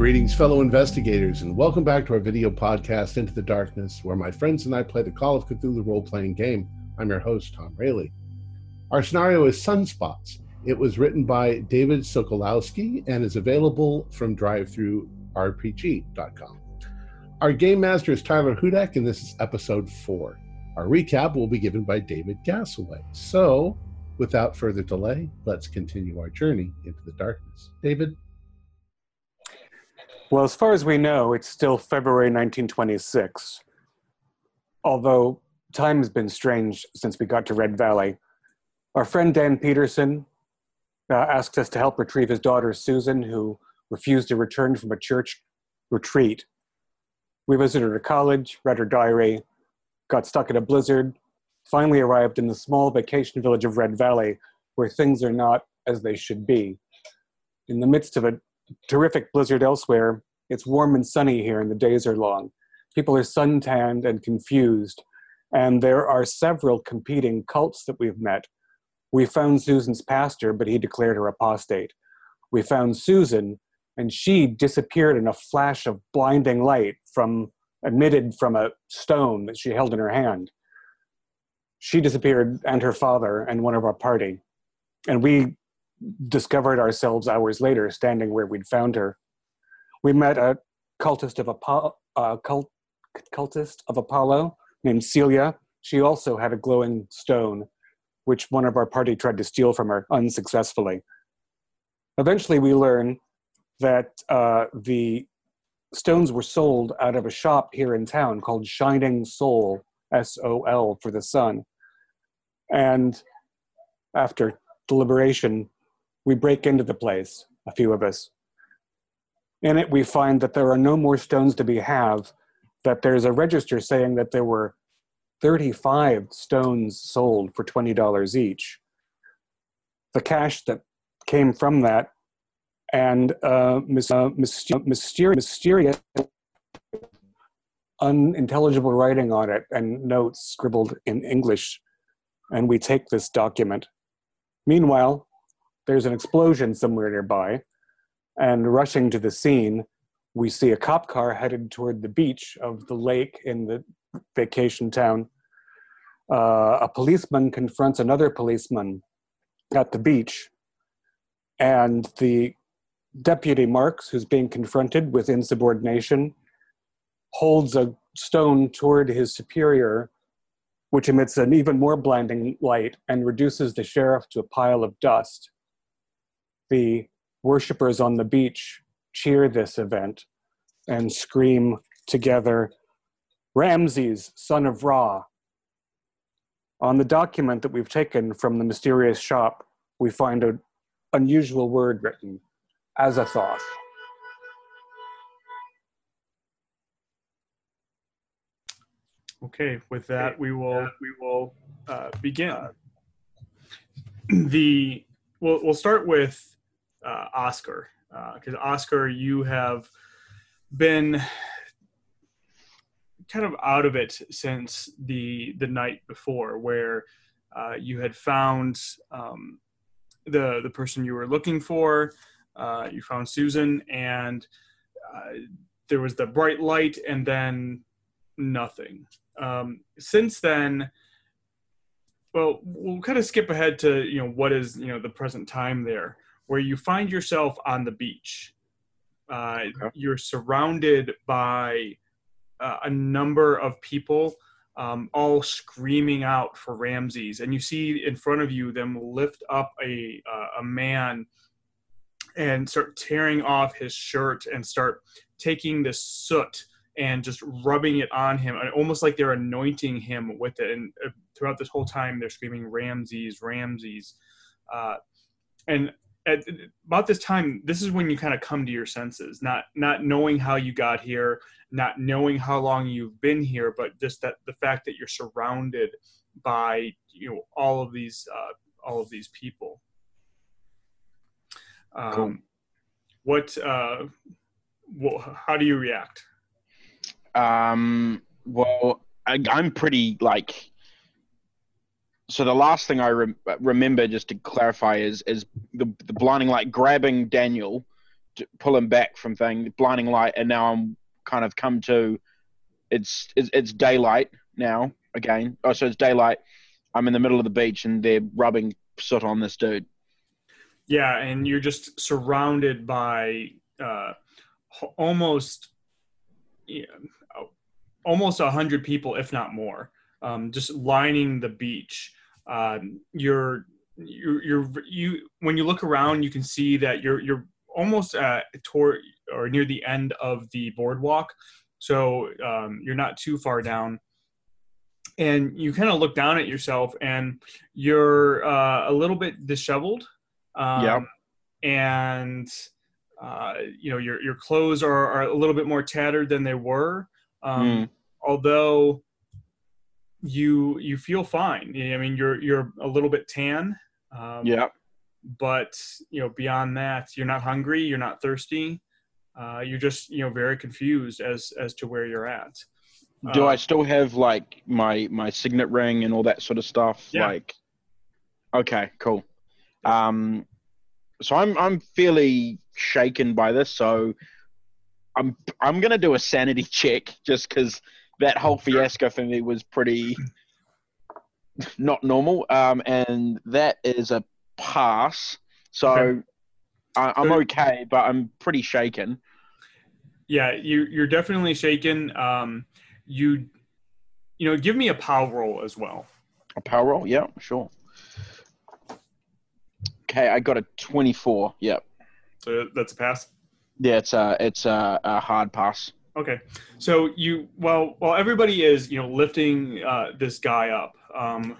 Greetings, fellow investigators, and welcome back to our video podcast, Into the Darkness, where my friends and I play the Call of Cthulhu role playing game. I'm your host, Tom Rayleigh. Our scenario is Sunspots. It was written by David Sokolowski and is available from drivethrurpg.com. Our game master is Tyler Hudak, and this is episode four. Our recap will be given by David Gasaway. So, without further delay, let's continue our journey into the darkness. David? Well, as far as we know, it's still February 1926. Although time has been strange since we got to Red Valley. Our friend Dan Peterson uh, asked us to help retrieve his daughter Susan, who refused to return from a church retreat. We visited her college, read her diary, got stuck in a blizzard, finally arrived in the small vacation village of Red Valley, where things are not as they should be. In the midst of a terrific blizzard elsewhere, it's warm and sunny here and the days are long. People are suntanned and confused, and there are several competing cults that we've met. We found Susan's pastor, but he declared her apostate. We found Susan, and she disappeared in a flash of blinding light from emitted from a stone that she held in her hand. She disappeared, and her father, and one of our party. And we discovered ourselves hours later standing where we'd found her we met a cultist of Apollo, uh, cult, cultist of Apollo named Celia. She also had a glowing stone, which one of our party tried to steal from her unsuccessfully. Eventually, we learn that uh, the stones were sold out of a shop here in town called Shining Soul, S O L for the sun. And after deliberation, we break into the place, a few of us, in it, we find that there are no more stones to be have, that there's a register saying that there were 35 stones sold for $20 each. The cash that came from that and uh, mis- uh, myster- mysterious, mysterious, unintelligible writing on it and notes scribbled in English. And we take this document. Meanwhile, there's an explosion somewhere nearby and rushing to the scene, we see a cop car headed toward the beach of the lake in the vacation town. Uh, a policeman confronts another policeman at the beach, and the deputy Marks, who's being confronted with insubordination, holds a stone toward his superior, which emits an even more blinding light and reduces the sheriff to a pile of dust. The worshippers on the beach cheer this event and scream together, Ramses, son of Ra. On the document that we've taken from the mysterious shop, we find an unusual word written, Azathoth. Okay, with that, we will we will uh, begin. the we'll we'll start with uh, Oscar because uh, Oscar, you have been kind of out of it since the the night before, where uh, you had found um, the the person you were looking for. Uh, you found Susan, and uh, there was the bright light, and then nothing. Um, since then, well, we'll kind of skip ahead to you know what is you know the present time there where you find yourself on the beach. Uh, okay. You're surrounded by uh, a number of people, um, all screaming out for Ramses, and you see in front of you them lift up a uh, a man and start tearing off his shirt and start taking the soot and just rubbing it on him, almost like they're anointing him with it. And uh, throughout this whole time, they're screaming Ramses, Ramses. Uh, and at about this time this is when you kind of come to your senses not not knowing how you got here not knowing how long you've been here but just that the fact that you're surrounded by you know all of these uh, all of these people um, cool. what uh well, how do you react um well I, i'm pretty like so the last thing I remember, just to clarify, is is the, the blinding light grabbing Daniel, to pull him back from thing, blinding light, and now I'm kind of come to. It's it's, it's daylight now again. Oh, so it's daylight. I'm in the middle of the beach, and they're rubbing soot on this dude. Yeah, and you're just surrounded by uh, almost yeah, almost a hundred people, if not more, um, just lining the beach. Um, you're you're, you're you when you look around, you can see that you're you're almost at toward or near the end of the boardwalk, so um, you're not too far down. And you kind of look down at yourself, and you're uh, a little bit disheveled. Um, Yep. And uh, you know your your clothes are, are a little bit more tattered than they were. Um, Mm. Although you you feel fine. I mean, you're you're a little bit tan. Um, Yeah. But you know, beyond that, you're not hungry. You're not thirsty. Uh, you're just you know very confused as as to where you're at. Do Uh, I still have like my my signet ring and all that sort of stuff? Yeah. Like, okay, cool. Um, so I'm I'm fairly shaken by this. So I'm I'm gonna do a sanity check just because that whole fiasco for me was pretty not normal. Um, and that is a pass. So Okay. I, I'm okay, but I'm pretty shaken. Yeah, you you're definitely shaken. Um, you you know, give me a power roll as well. A power roll? Yeah, sure. Okay, I got a 24. Yep. So that's a pass. Yeah, it's a it's a, a hard pass. Okay, so you well while everybody is you know lifting uh, this guy up um,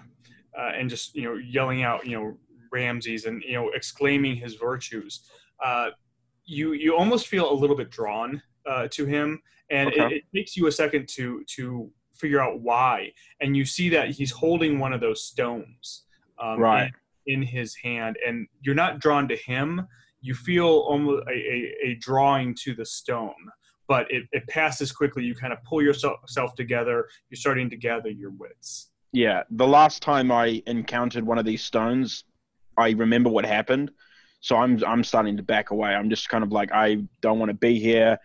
uh, and just you know yelling out you know Ramses and you know exclaiming his virtues, uh, you you almost feel a little bit drawn uh, to him, and it, it takes you a second to to figure out why, and you see that he's holding one of those stones um, Right. in, in his hand, and you're not drawn to him. You feel almost a, a, a drawing to the stone but it, it passes quickly. You kind of pull yourself together. You're starting to gather your wits. Yeah, the last time I encountered one of these stones, I remember what happened. So I'm I'm starting to back away. I'm just kind of like I don't want to be here.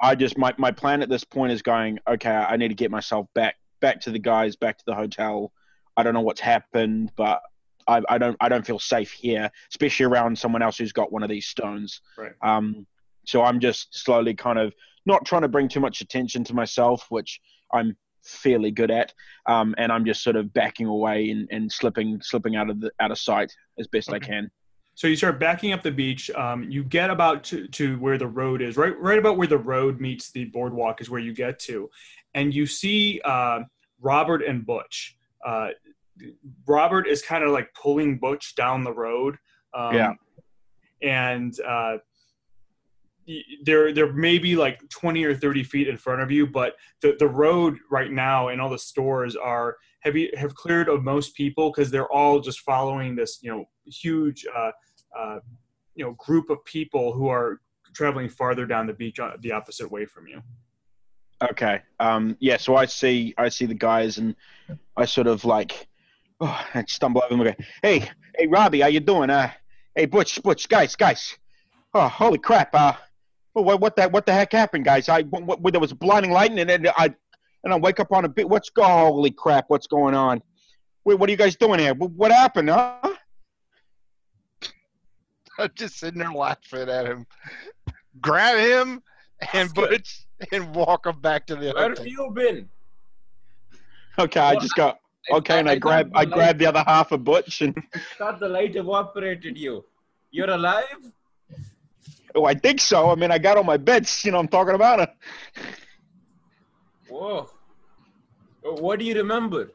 I just my my plan at this point is going, okay, I need to get myself back back to the guys, back to the hotel. I don't know what's happened, but I, I don't I don't feel safe here, especially around someone else who's got one of these stones. Right. Um, so I'm just slowly kind of not trying to bring too much attention to myself, which I'm fairly good at. Um, and I'm just sort of backing away and, and slipping slipping out of the out of sight as best I can. So you start backing up the beach. Um, you get about to, to where the road is, right right about where the road meets the boardwalk is where you get to, and you see uh, Robert and Butch. Uh, Robert is kind of like pulling Butch down the road. Um, Yeah. And uh, y- they're they're maybe like 20 or 30 feet in front of you, but the, the road right now and all the stores are have you, have cleared of most people because they're all just following this you know huge uh, uh, you know group of people who are traveling farther down the beach uh, the opposite way from you. Okay. Um, yeah. So I see I see the guys and I sort of like oh, I stumble over them. go, Hey, hey, Robbie, how you doing? Uh, hey, Butch, Butch, guys, guys. Oh, holy crap! Uh, well, what, what the what the heck happened, guys? I what, what, there was blinding lightning and then I and I wake up on a bit. What's go? Holy crap! What's going on? Wait, what are you guys doing here? What, what happened? Huh? I'm just sitting there laughing at him. Grab him and Butch and walk him back to the Where hotel. have you been? Okay, I just got Okay, and I grab I grab the other half of Butch and thought the light evaporated you. You're alive? Oh, I think so. I mean, I got all my bets. You know, I'm talking about it. Whoa. Uh, What do you remember?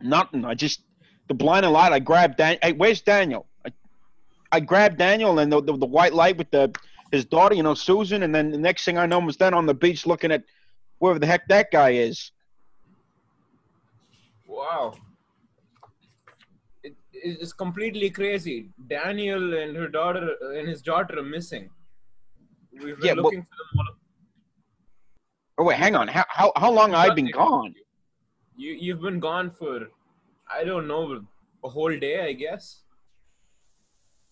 Nothing. I just the blind light. I grabbed Dan. Hey, where's Daniel? I, I grabbed Daniel and the, the the white light with the his daughter, you know, Susan, and then the next thing I know I was then on the beach looking at wherever the heck that guy is. Wow. It, it's completely crazy. Daniel and her daughter uh, and his daughter are missing. We've been Yeah, well- looking for them all. Oh wait, hang on. How how how long I've been gone? You you've been gone for I don't know a whole day, I guess.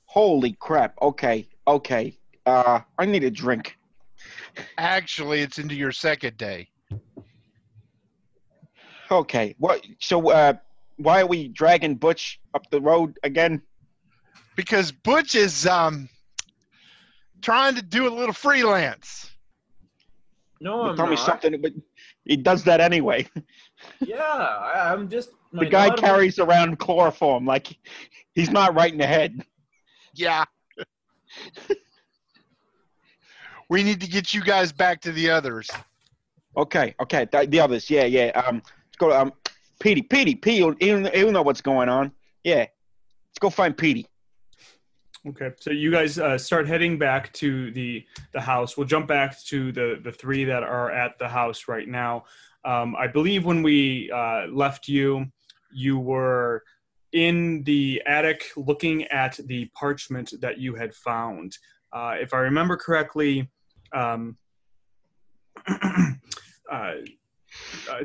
Holy crap. Okay, okay. Uh, I need a drink. Actually, it's into your second day. Okay. What? So, uh, why are we dragging Butch up the road again? Because Butch is um trying to do a little freelance. No, You I'm tell me something, but he does that anyway. Yeah, I, I'm just. The guy daughter- carries around chloroform like he's not right in the head. Yeah. we need to get you guys back to the others. Okay, okay. th- The others, yeah, yeah. Um, let's go. Um, Petey, Petey, Petey. He'll, he'll know what's going on. Yeah, let's go find Petey. Okay, so you guys uh, start heading back to the the house. We'll jump back to the the three that are at the house right now. Um, I believe when we uh, left you, you were in the attic looking at the parchment that you had found. Uh, if I remember correctly, um, uh,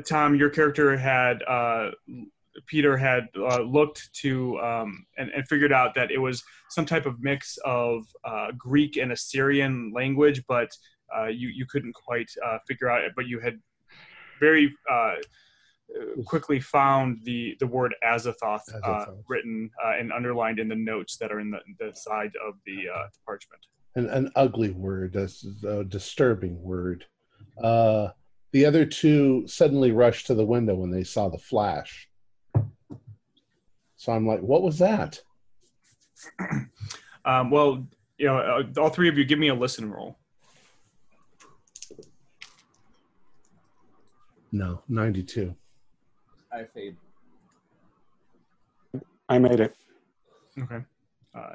Tom, your character had uh, Peter had uh, looked to um, and, and figured out that it was some type of mix of uh, Greek and Assyrian language, but uh, you you couldn't quite uh, figure out it. But you had very uh, quickly found the the word Azathoth, uh, written uh, and underlined in the notes that are in the, the side of the uh, parchment. an, an ugly word, a disturbing word. Uh, the other two suddenly rushed to the window when they saw the flash. So I'm like, what was that? Um, well, you know, uh, all three of you, give me a listen roll. No, 92. I fade. I made it. Okay. Uh,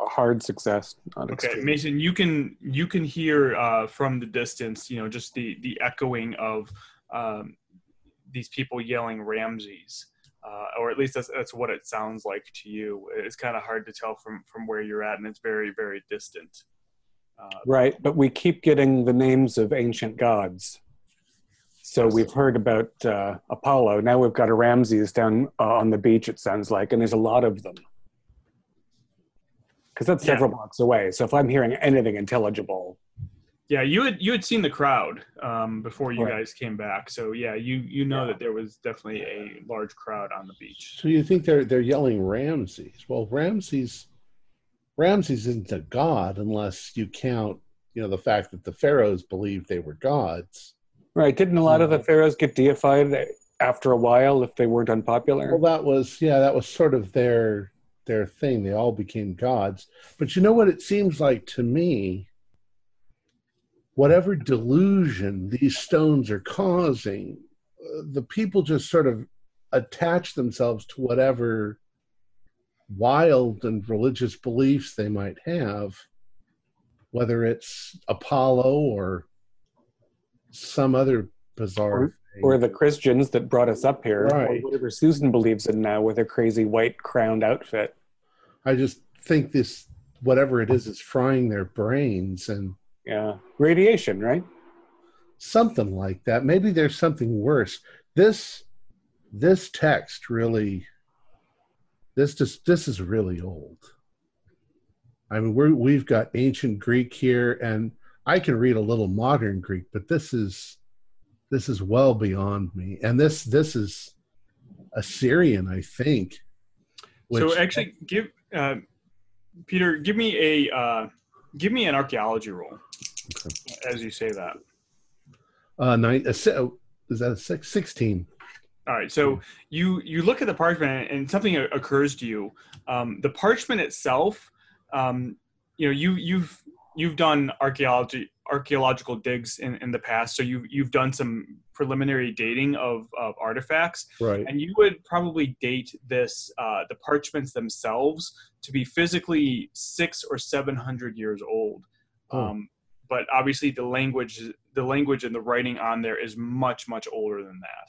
A hard success. Okay, extreme. Mason, you can you can hear uh, from the distance, you know, just the the echoing of um, these people yelling Ramses, uh, or at least that's that's what it sounds like to you. It's kind of hard to tell from from where you're at, and it's very very distant. Uh, Right, but we keep getting the names of ancient gods. So we've heard about uh, Apollo. Now we've got a Ramses down uh, on the beach. It sounds like, and there's a lot of them. Because that's Yeah. several blocks away. So if I'm hearing anything intelligible, yeah, you had you had seen the crowd um, before you Right. guys came back, so yeah, you you know Yeah. that there was definitely a large crowd on the beach. So you think they're they're yelling Ramses? Well, Ramses Ramses isn't a god unless you count, you know, the fact that the pharaohs believed they were gods. right? Didn't a lot of the pharaohs get deified after a while if they weren't unpopular? Well, that was yeah, that was sort of their their thing. They all became gods. But you know what it seems like to me? Whatever delusion these stones are causing, the people just sort of attach themselves to whatever wild and religious beliefs they might have, whether it's Apollo or some other bizarre. Or the Christians that brought us up here, or Right. whatever Susan believes in now with her crazy white crowned outfit. I just think this, whatever it is, is frying their brains and Yeah, radiation, right? something like that. Maybe there's something worse. This, this text really, this just this is really old. I mean, we're we've got ancient Greek here, and I can read a little modern Greek, but this is this is well beyond me. And this this is Assyrian, I think. so actually, give uh, Peter, give me a uh, give me an archaeology roll as you say that. uh, nine, a, oh, is that a six? 16. All right, so you you look at the parchment and something occurs to you. Um, the parchment itself, um, you know, you you've you've done archaeology archaeological digs in, in the past, so you've you've done some preliminary dating of, of artifacts, Right. and you would probably date this uh, the parchments themselves to be physically six or seven hundred years old. Oh. Um, but obviously, the language the language and the writing on there is much much older than that.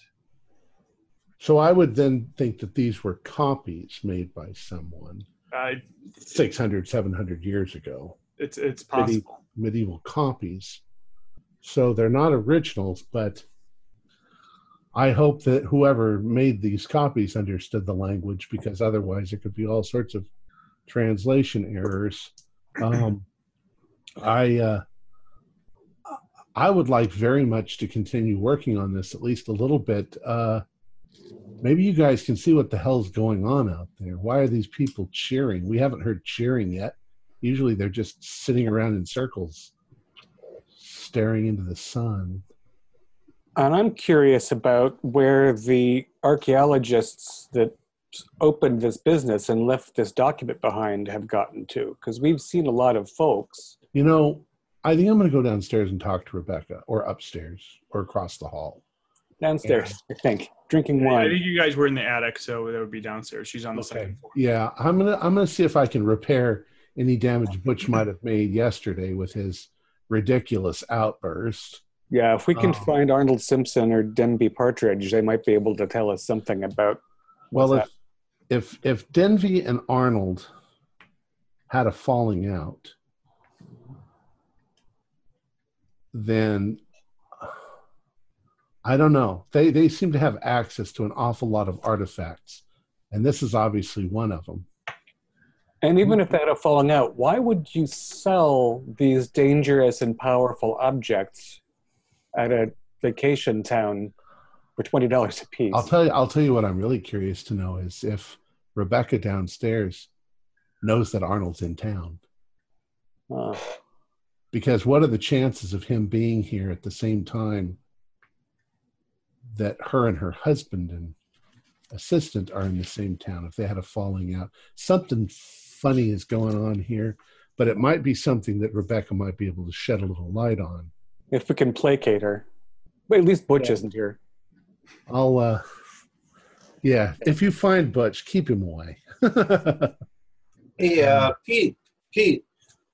So I would then think that these were copies made by someone Uh, 600, 700 years ago, it's it's possible. medieval copies. So they're not originals, but I hope that whoever made these copies understood the language because otherwise it could be all sorts of translation errors. Um, I uh, I would like very much to continue working on this at least a little bit. Uh, maybe you guys can see what the hell's going on out there. Why are these people cheering? We haven't heard cheering yet. Usually they're just sitting around in circles, staring into the sun. And I'm curious about where the archaeologists that opened this business and left this document behind have gotten to, because we've seen a lot of folks. You know, I think I'm going to go downstairs and talk to Rebecca, or upstairs, or across the hall. Downstairs, I think, drinking I wine. think you guys were in the attic, so that would be downstairs. She's on the second floor. Yeah, I'm gonna I'm gonna see if I can repair any damage Butch might have made yesterday with his ridiculous outburst. Yeah, if we can Oh. find Arnold Simpson or Denby Partridge, they might be able to tell us something about. Well, if if if Denby and Arnold had a falling out, then I don't know. They they seem to have access to an awful lot of artifacts, and this is obviously one of them. And even if they had a falling out, why would you sell these dangerous and powerful objects at a vacation town for twenty dollars a piece? I'll tell you. I'll tell you what I'm really curious to know is if Rebecca downstairs knows that Arnold's in town. Uh, because what are the chances of him being here at the same time that her and her husband and assistant are in the same town if they had a falling out something funny is going on here but it might be something that rebecca might be able to shed a little light on if we can placate her, but at least Butch Yeah. isn't here. i'll uh yeah if you find butch keep him away Hey, uh, Pete, Pete,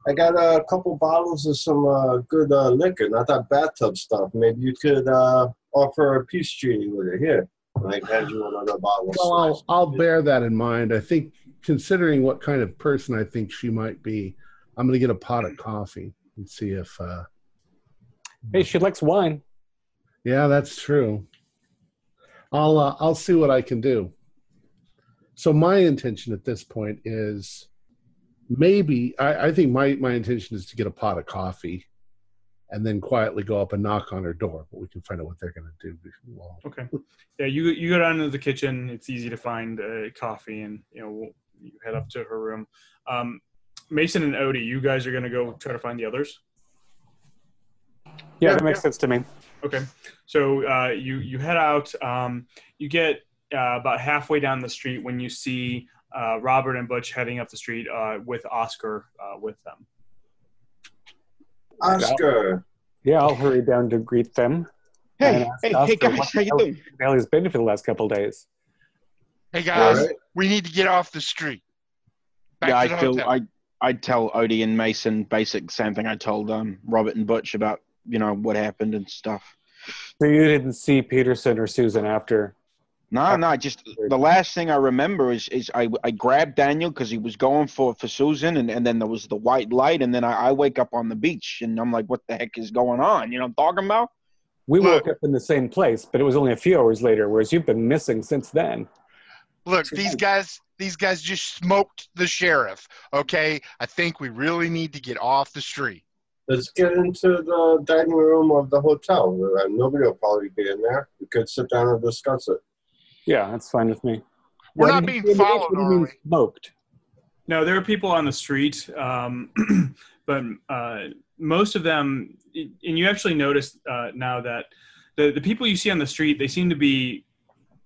I got a couple bottles of some uh, good uh, liquor, not that bathtub stuff. Maybe you could uh, offer a peace treaty with it. Here, I hand you another bottle. Well, I'll, I'll bear that in mind i think considering what kind of person i think she might be i'm going to get a pot of coffee and see if uh Hey, she likes wine. Yeah, that's true. I'll uh, I'll see what I can do. So my intention at this point is maybe I, I think my my intention is to get a pot of coffee and then quietly go up and knock on her door, but we can find out what they're going to do. Well, Okay. Yeah, you you go down to the kitchen. It's easy to find uh, coffee, and you know we'll, you head up to her room. Um, Mason and Odie, you guys are gonna go try to find the others. Yeah, Yeah, that makes sense to me. Okay. So uh, you you head out. Um, you get uh, about halfway down the street when you see uh, Robert and Butch heading up the street uh, with Oscar uh, with them. Oscar, Yeah, I'll hurry down to greet them. Hey, And ask hey, hey, guys, how you the hell doing? Valley's been for the last couple of days. Hey guys, right? we need to get off the street. Back yeah, I feel hotel. I I'd tell Odie and Mason basic same thing I told um Robert and Butch about you know what happened and stuff. So you didn't see Peterson or Susan after? No, no, just the last thing I remember is is I, I grabbed Daniel because he was going for for Susan and, and then there was the white light and then I, I wake up on the beach and I'm like, what the heck is going on? You know what I'm talking about? We Look. woke up in the same place, but it was only a few hours later, whereas you've been missing since then. Look, these guys, these guys just smoked the sheriff. Okay, I think we really need to get off the street. let's get into the dining room of the hotel. Uh, Nobody will probably be in there. We could sit down and discuss it. Yeah, that's fine with me. We're What not being you- followed, what do you are we? smoked? No, there are people on the street, um, but uh, most of them, and you actually notice uh, now that the, the people you see on the street, they seem to be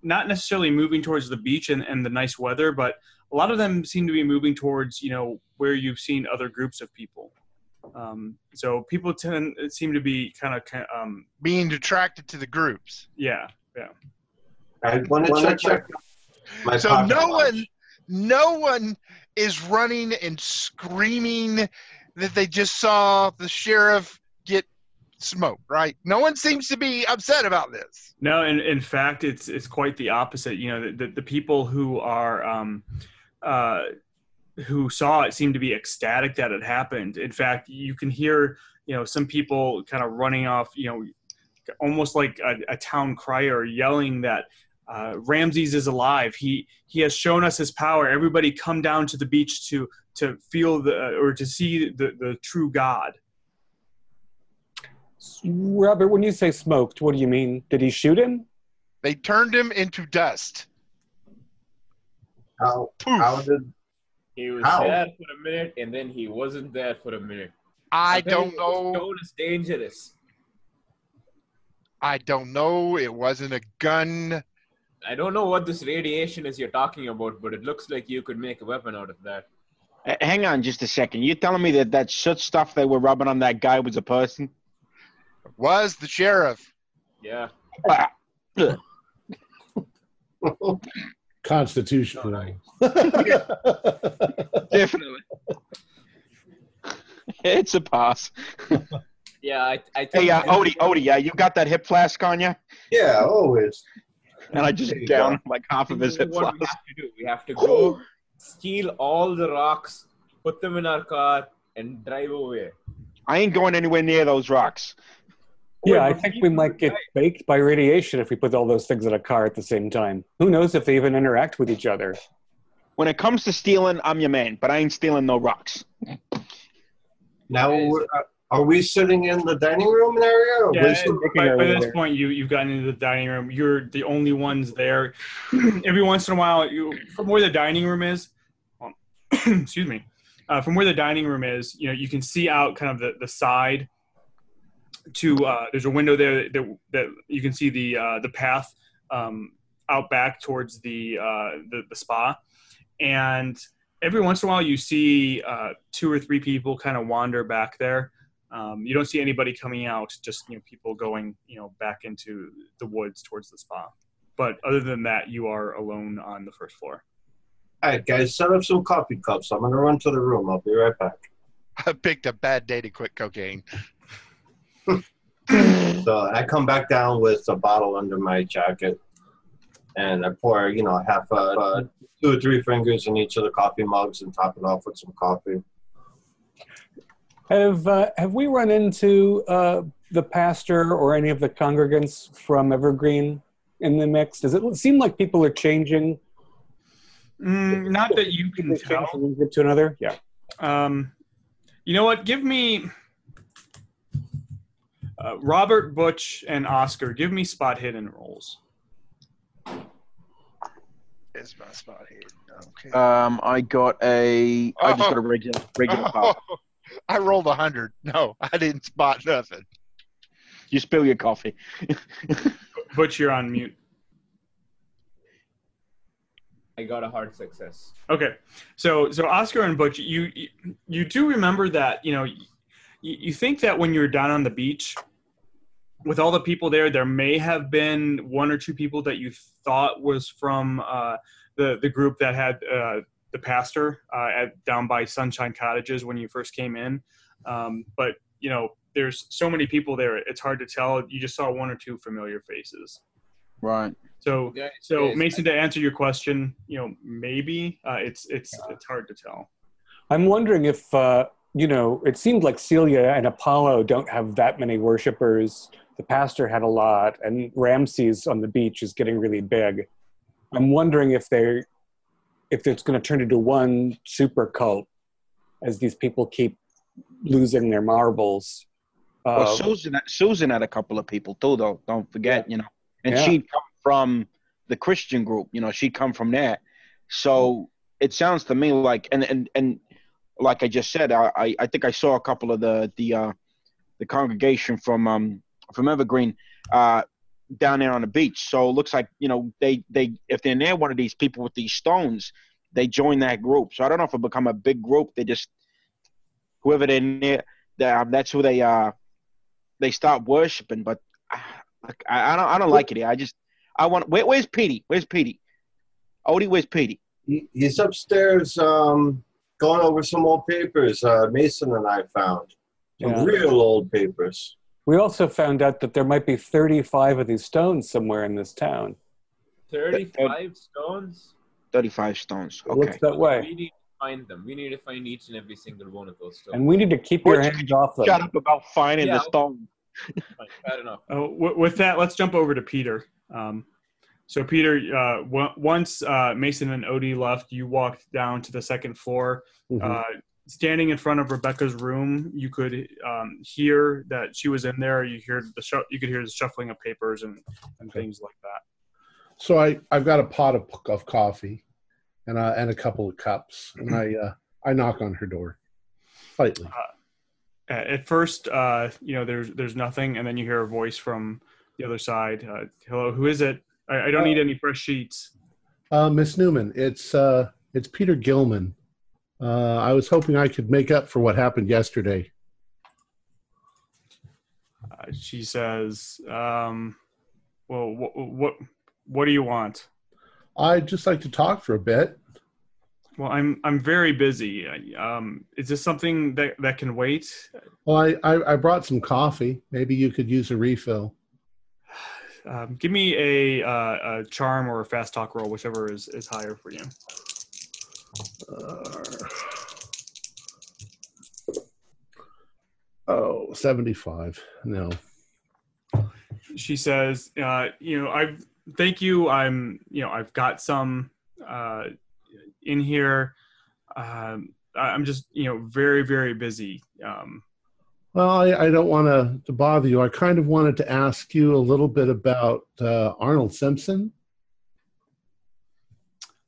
not necessarily moving towards the beach and, and the nice weather, but a lot of them seem to be moving towards, you know, where you've seen other groups of people. Um, so people tend seem to be kind of, um, Being attracted to the groups. yeah, yeah. I want to check my so no watch. one, no one is running and screaming that they just saw the sheriff get smoked. Right? No one seems to be upset about this. No, in, in fact, it's it's quite the opposite. You know, the, the, the people who are um, uh, who saw it seem to be ecstatic that it happened. In fact, you can hear you know some people kind of running off. You know, almost like a, a town crier yelling that uh, Ramses is alive. He he has shown us his power. Everybody come down to the beach to to feel the or to see the, the true God. Robert, when you say smoked, what do you mean? Did he shoot him? They turned him into dust. How Poof. how did He was How? there for a minute and then he wasn't there for a minute. I I'm don't know. Stone is dangerous. I don't know. It wasn't a gun. I don't know what this radiation is you're talking about, but it looks like you could make a weapon out of that. H- Hang on just a second. You're telling me that that soot stuff they were rubbing on that guy was a person? Was the sheriff? Yeah. Ah, ugh. Constitutional. Definitely. it's a pass. Yeah, I, I think Hey, uh, Odie, Odie, yeah, you got that hip flask on you? yeah, always. And I just There you down like half of his hip is what we have to do. We have to go steal all the rocks, put them in our car, and drive away. I ain't going anywhere near those rocks. Yeah, I think we might get baked by radiation if we put all those things in a car at the same time. Who knows if they even interact with each other? When it comes to stealing, I'm your man, but I ain't stealing no rocks. Now, we're, uh, are we sitting in the dining room area? Or Yeah, we by, by this there. point, you you've gotten into the dining room. You're the only ones there. Every once in a while, you from where the dining room is. excuse me. Uh, from where the dining room is, you know, you can see out kind of the, the side. To uh, there's a window there that, that you can see the uh, the path um, out back towards the, uh, the the spa, and every once in a while you see uh, two or three people kind of wander back there. Um, you don't see anybody coming out, just you know people going you know back into the woods towards the spa. But other than that, you are alone on the first floor. All right, guys, set up some coffee cups. I'm going to run to the room. I'll be right back. I picked a bad day to quit cocaine. So I come back down with a bottle under my jacket, and I pour, you know, half a, uh, two or three fingers in each of the coffee mugs and top it off with some coffee. Have uh, have we run into uh, the pastor or any of the congregants from Evergreen in the mix? Does it seem like people are changing? Mm, not that you can change tell. from one group to another. Yeah. Um, you know what? Give me uh, Robert, Butch, and Oscar. Give me spot hidden rolls. Is my spot here? Okay. Um, I got a. I just got a regular regular Oh. I rolled a hundred. No, I didn't spot nothing. You spill your coffee. Butch, you're on mute. I got a hard success. Okay, so so Oscar and Butch, you you, you do remember that you know you, you think that when you're down on the beach with all the people there, there may have been one or two people that you thought was from uh, the the group that had uh, the pastor uh, at down by Sunshine Cottages when you first came in, um, but you know there's so many people there, it's hard to tell. You just saw one or two familiar faces. Right. So Yeah, so yes, Mason, to answer your question, you know, maybe uh, it's it's it's hard to tell. I'm wondering if uh, you know. It seemed like Celia and Apollo don't have that many worshippers. The pastor had a lot, and Ramses on the beach is getting really big. I'm wondering if they if it's going to turn into one super cult as these people keep losing their marbles. Well, Uh, Susan, Susan had a couple of people too, though. Don't forget, you know, and Yeah. she'd come from the Christian group. You know, she'd come from there. So it sounds to me like, and and and like I just said, I I, think I saw a couple of the the uh, the congregation from um from Evergreen uh down there on the beach. So it looks like you know they they if they're near one of these people with these stones, they join that group. So I don't know if it become a big group. They just whoever they're near, that that's who they uh they start worshiping. But uh, I, I don't I don't like it here. I just I want where, where's Petey? Where's Petey? Odie, where's Petey? He, he's upstairs um, going over some old papers uh, Mason and I found. Some Yeah. real old papers. we also found out that there might be 35 of these stones somewhere in this town. 35 stones? Thirty-five stones. It looks Okay. that way. We need to find them. We need to find each and every single one of those stones. And we need to keep your hands off them. Shut up about finding Yeah. the stone. Fine, fair enough. Oh, with that, let's jump over to Peter. Um, so, Peter, uh, w- once uh, Mason and Odie left, you walked down to the second floor. Mhm. Uh, standing in front of Rebecca's room, you could um, hear that she was in there. You hear the shu- you could hear the shuffling of papers and, and Okay. things like that. So I I've got a pot of, of coffee, and uh, and a couple of cups, and I uh, I knock on her door, lightly. Uh, At first, uh, you know, there's there's nothing, and then you hear a voice from the other side. Uh, Hello, who is it? I, I don't need any fresh sheets. Uh, Miss Newman, it's uh, it's Peter Gilman. Uh, I was hoping I could make up for what happened yesterday. Uh, she says, um, "Well, what, what what do you want?" I'd just like to talk for a bit. Well, I'm I'm very busy. Um, is this something that that can wait? Well, I, I, I brought some coffee. Maybe you could use a refill. Um, give me a, uh, a charm or a fast talk roll, whichever is, is higher for you. Uh, oh, 75. No. She says, uh, "You know, I've thank you. I'm you know I've got some uh, in here. Um, I- I'm just you know very very busy. Um, Well, I, I don't want to, bother you. I kind of wanted to ask you a little bit about uh, Arnold Simpson.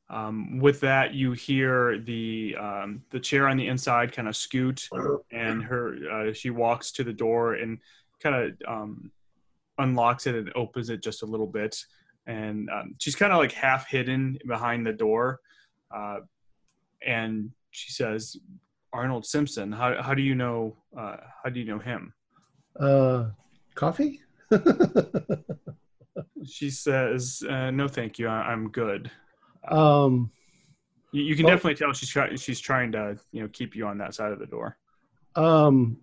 Um, with that, you hear the um, the chair on the inside kind of scoot, and her uh, she walks to the door and kind of um, unlocks it and opens it just a little bit, and um, she's kind of like half hidden behind the door, uh, and she says, "Arnold Simpson, how how do you know uh, how do you know him?" Uh, coffee? She says, uh, "No, thank you. I, I'm good." um, You, you can Oh. definitely tell she's trying she's trying to you know keep you on that side of the door. um,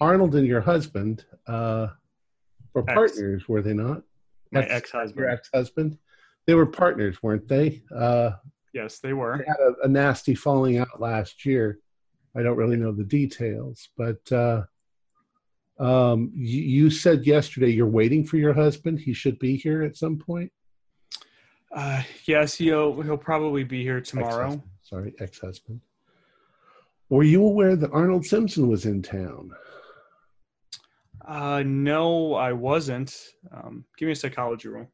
Arnold and your husband uh, were Ex. partners, were they not? My Ex- ex-husband. Your ex-husband. They were partners, weren't they? Uh, Yes, they were. they had a, a nasty falling out last year. I don't really know the details, but uh, um, you, you said yesterday you're waiting for your husband. He should be here at some point. Uh, yes, he'll he'll probably be here tomorrow. Ex-husband. Sorry, ex-husband. Were you aware that Arnold Simpson was in town? Uh, no, I wasn't. Um, give me a psychology roll.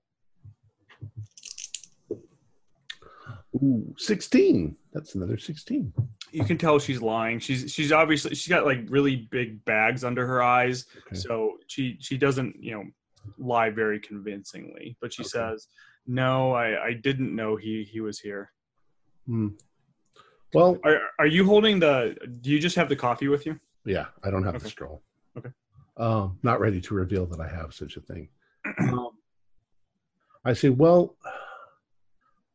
Ooh, 16. That's another 16. You can tell she's lying. She's she's obviously she's got like really big bags under her eyes, Okay. so she she doesn't you know lie very convincingly. But she Okay. says, "No, I I didn't know he he was here." Hmm. Well, Are are you holding the? Do you just have the coffee with you? yeah, I don't have the Okay. stroll. Okay. Um, not ready to reveal that I have such a thing. um, I say, well,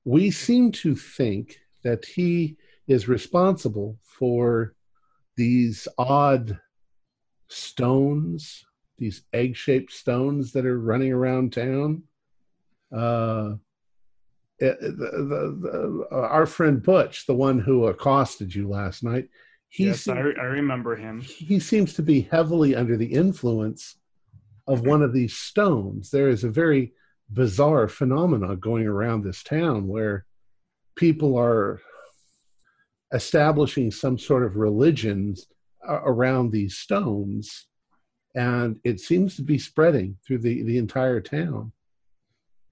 we seem to think that he is responsible for these odd stones, these egg-shaped stones that are running around town. Uh, eh, the, the, the, our friend Butch, the one who accosted you last night, he yes, seemed- I, I remember him. he seems to be heavily under the influence of one of these stones. There is a very bizarre phenomena going around this town where people are establishing some sort of religions around these stones and it seems to be spreading through the, the entire town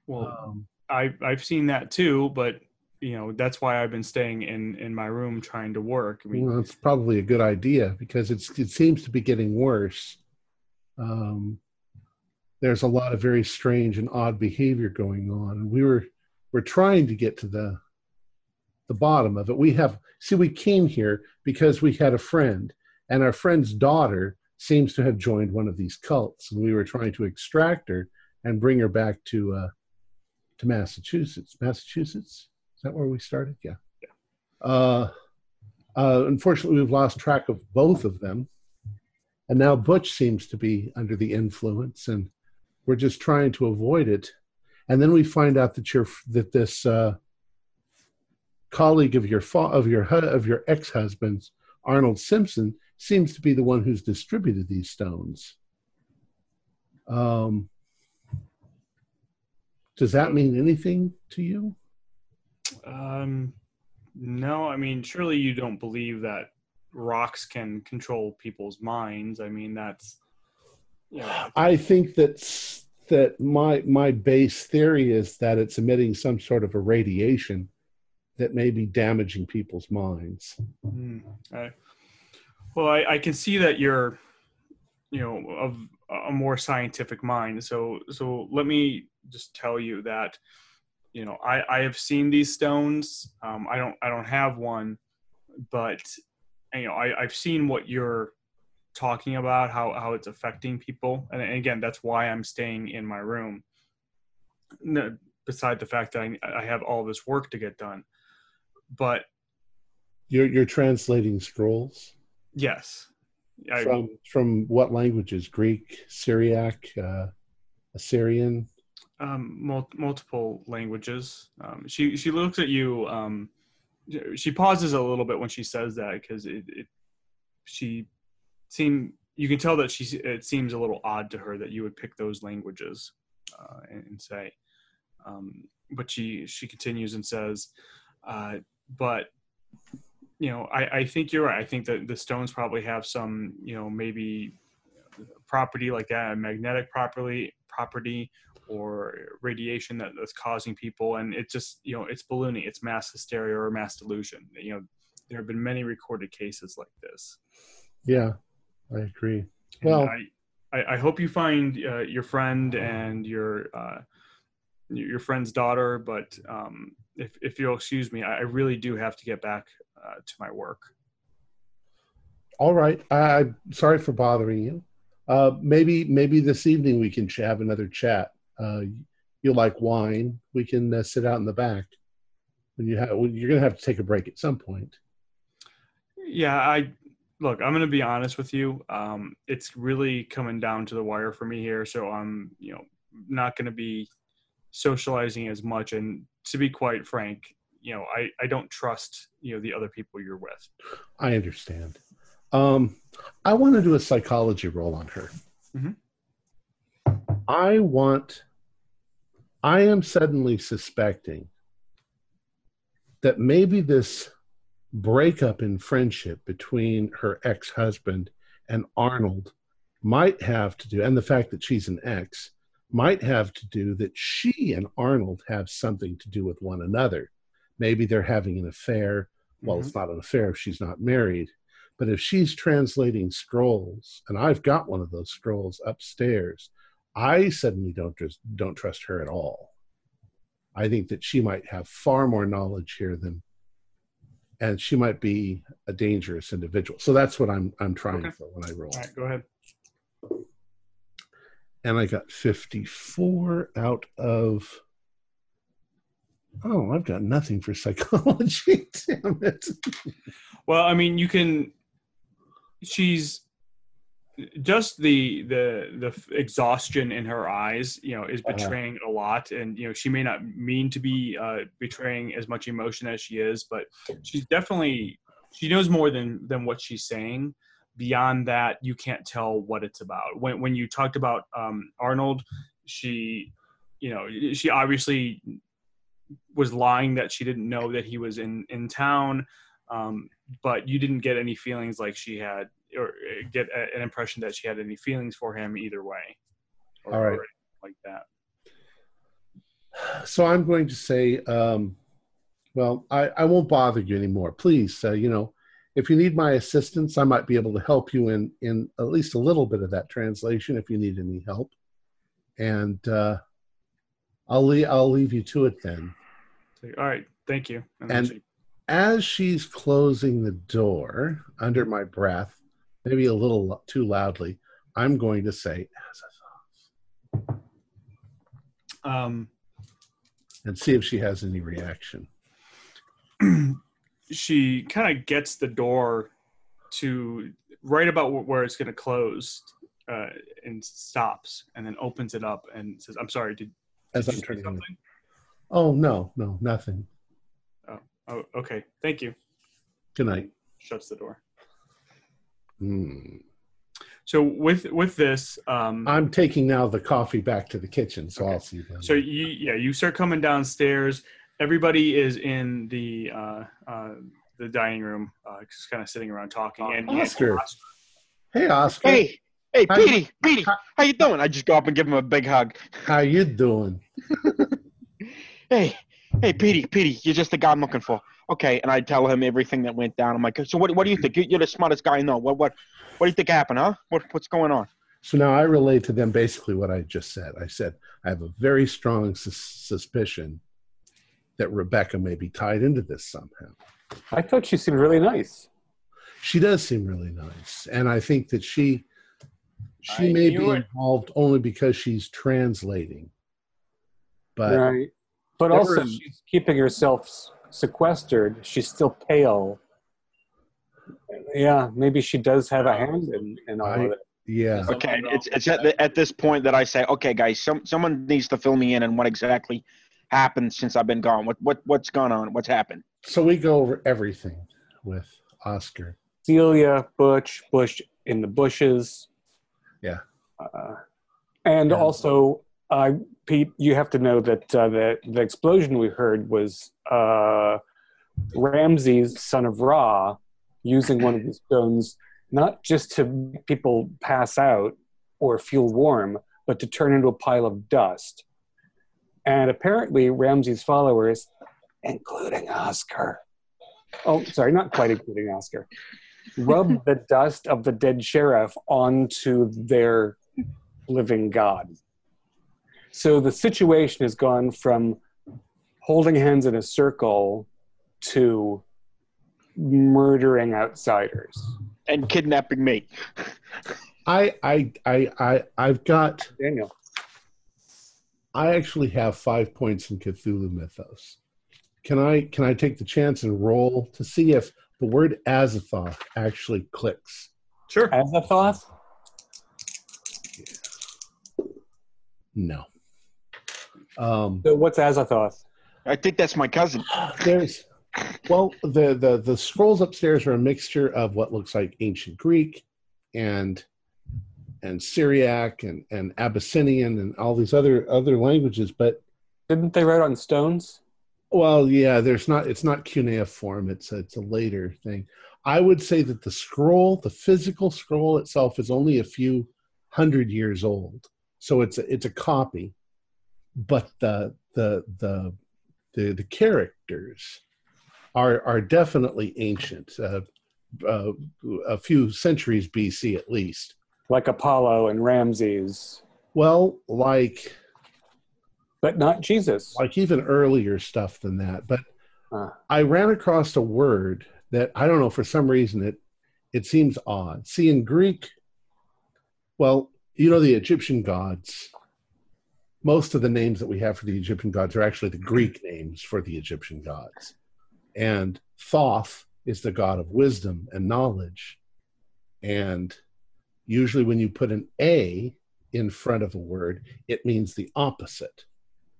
Well, um, I I've seen that too, but you know that's why I've been staying in in my room trying to work. I mean, well, it's probably a good idea because it's it seems to be getting worse. Um, there's a lot of very strange and odd behavior going on, and we were we're trying to get to the the bottom of it. We have see we came here because we had a friend, and our friend's daughter seems to have joined one of these cults, and we were trying to extract her and bring her back to uh, to Massachusetts. Massachusetts is that where we started? Yeah. Uh, uh, unfortunately, we've lost track of both of them. And now Butch seems to be under the influence, and we're just trying to avoid it. And then we find out that you're that this uh, colleague of your fa- of your of your ex husband's, Arnold Simpson, seems to be the one who's distributed these stones. Um, does that mean anything to you? um, No, I mean, surely you don't believe that rocks can control people's minds. I mean, that's I think that's that my my base theory is that it's emitting some sort of a radiation that may be damaging people's minds. Hmm, I- well, I, I can see that you're, you know, of a more scientific mind. So, so let me just tell you that, you know, I, I have seen these stones. Um, I don't, I don't have one, but you know, I, I've seen what you're talking about, how how it's affecting people, and again, that's why I'm staying in my room. No, beside the fact that I, I have all this work to get done, but You're you're translating scrolls yes, I, from from what languages? Greek, Syriac, uh, Assyrian. um, mul- multiple languages. Um, she she looks at you. Um, she pauses a little bit when she says that because it, it she seem you can tell that she it seems a little odd to her that you would pick those languages uh, and, and say. Um, but she she continues and says, uh, but you know I, I think you're right. I think that the stones probably have some you know maybe property like that, a magnetic property property or radiation that, that's causing people and it's just you know it's ballooning it's mass hysteria or mass delusion you know there have been many recorded cases like this Yeah, I agree. And Well- I, I i hope you find uh, your friend and your uh your friend's daughter but um if, if you'll excuse me i I really do have to get back uh, to my work All right. I, I'm sorry for bothering you. Uh, maybe maybe this evening we can ch- have another chat. Uh, you like wine? We can uh, sit out in the back. When you have, you're going to have to take a break at some point. Yeah, I look. I'm going to be honest with you. Um, it's really coming down to the wire for me here. So I'm, you know, not going to be socializing as much. And to be quite frank, you know, I I don't trust you know the other people you're with. I understand. Um, I want to do a psychology roll on her. Mhm. I want. I am suddenly suspecting that maybe this breakup in friendship between her ex-husband and Arnold might have to do, and the fact that she's an ex might have to do that she and Arnold have something to do with one another. Maybe they're having an affair. Well, Mhm. it's not an affair if she's not married. But if she's translating scrolls, and I've got one of those scrolls upstairs, I suddenly don't just don't trust her at all. I think that she might have far more knowledge here than, and she might be a dangerous individual. So that's what I'm I'm trying Okay. for when I roll. All right, go ahead. And I got 54 out of. Oh, I've got nothing for psychology. Damn it. Well, I mean, you can. She's just the the the exhaustion in her eyes, you know, is Uh-huh. betraying a lot, and you know, she may not mean to be uh, betraying as much emotion as she is, but she's definitely she knows more than than what she's saying. Beyond that, you can't tell what it's about. When when you talked about um, Arnold, she, you know, she obviously was lying that she didn't know that he was in in town um, but you didn't get any feelings like she had or uh, get a, an impression that she had any feelings for him either way or, All right. like that so I'm going to say, um, well, I, I won't bother you anymore. Please, uh, you know, if you need my assistance, I might be able to help you in in at least a little bit of that translation if you need any help. And uh, I'll leave I'll leave you to it then. All right thank you and, And- she- As she's closing the door, under my breath, maybe a little too loudly, I'm going to say, "Azathoth," um, and see if she has any reaction. she kind of gets the door to right about where it's going to close uh, and stops and then opens it up and says i'm sorry did, As did I'm say turning. something Oh no, no, nothing. oh okay thank you Good night. shuts the door Hmm. so with with this um I'm taking now the coffee back to the kitchen, so Okay. I'll see you then. So you yeah, you start coming downstairs. everybody is in the uh, uh, the dining room, uh, just kind of sitting around talking. And and Oscar. Hey, Oscar. Hey, hey, Hi. Petey, Petey, Hi. how you doing? I just go up and give him a big hug. How you doing? Hey, hey, Petey, Petey, you're just the guy I'm looking for. Okay, and I tell him everything that went down. I'm like, so what? What do you think? You- You're the smartest guy I know. What? What? What do you think happened, huh? What? What's going on? So now I relate to them basically what I just said. I said I have a very strong sus- suspicion that Rebecca may be tied into this somehow. I thought she seemed really nice. She does seem really nice, and I think that she she I may be it. involved only because she's translating. But right. But also, she's keeping herself s- sequestered. She's still pale. Yeah, maybe she does have a hand in, in all I- of it. yeah, Okay, it's it's at, the, at this point that I say, okay, guys, some someone needs to fill me in on what exactly happened since I've been gone. What what what's gone on? What's happened? so we go over everything with Oscar. Celia, Butch, Bush in the bushes. Yeah. Uh, and Yeah. also, uh, Pete, you have to know that uh, the, the explosion we heard was uh, Ramses, son of Ra, using one of the stones not just to make people pass out or feel warm, but to turn into a pile of dust. And apparently, Ramses' followers, including Oscar, oh, sorry, not quite including Oscar, rub the dust of the dead sheriff onto their living god. So the situation has gone from holding hands in a circle to murdering outsiders. And kidnapping me. I I I I I've got Daniel. I actually have five points in Cthulhu Mythos. Can I can I take the chance and roll to see if the word Azathoth actually clicks? Sure. Azathoth? No. Um, So what's Azathoth? I think that's my cousin. there's well the, the the scrolls upstairs are a mixture of what looks like ancient Greek and and Syriac and, and Abyssinian and all these other other languages, but Didn't they write on stones? Well, yeah, there's not. It's not cuneiform. It's a, it's a later thing. I would say that the scroll, the physical scroll itself, is only a few hundred years old. So it's a, it's a copy, but the the the the, the characters are are definitely ancient. Uh, uh, a few centuries BC at least. Like Apollo and Ramses, Well, like but not Jesus. like even earlier stuff than that. But Uh. I ran across a word that I don't know for some reason it it seems odd. See in Greek, well, you know the Egyptian gods. Most of the names that we have for the Egyptian gods are actually the Greek mm-hmm. names for the Egyptian gods. And Thoth is the god of wisdom and knowledge. And usually when you put an A in front of a word, it means the opposite.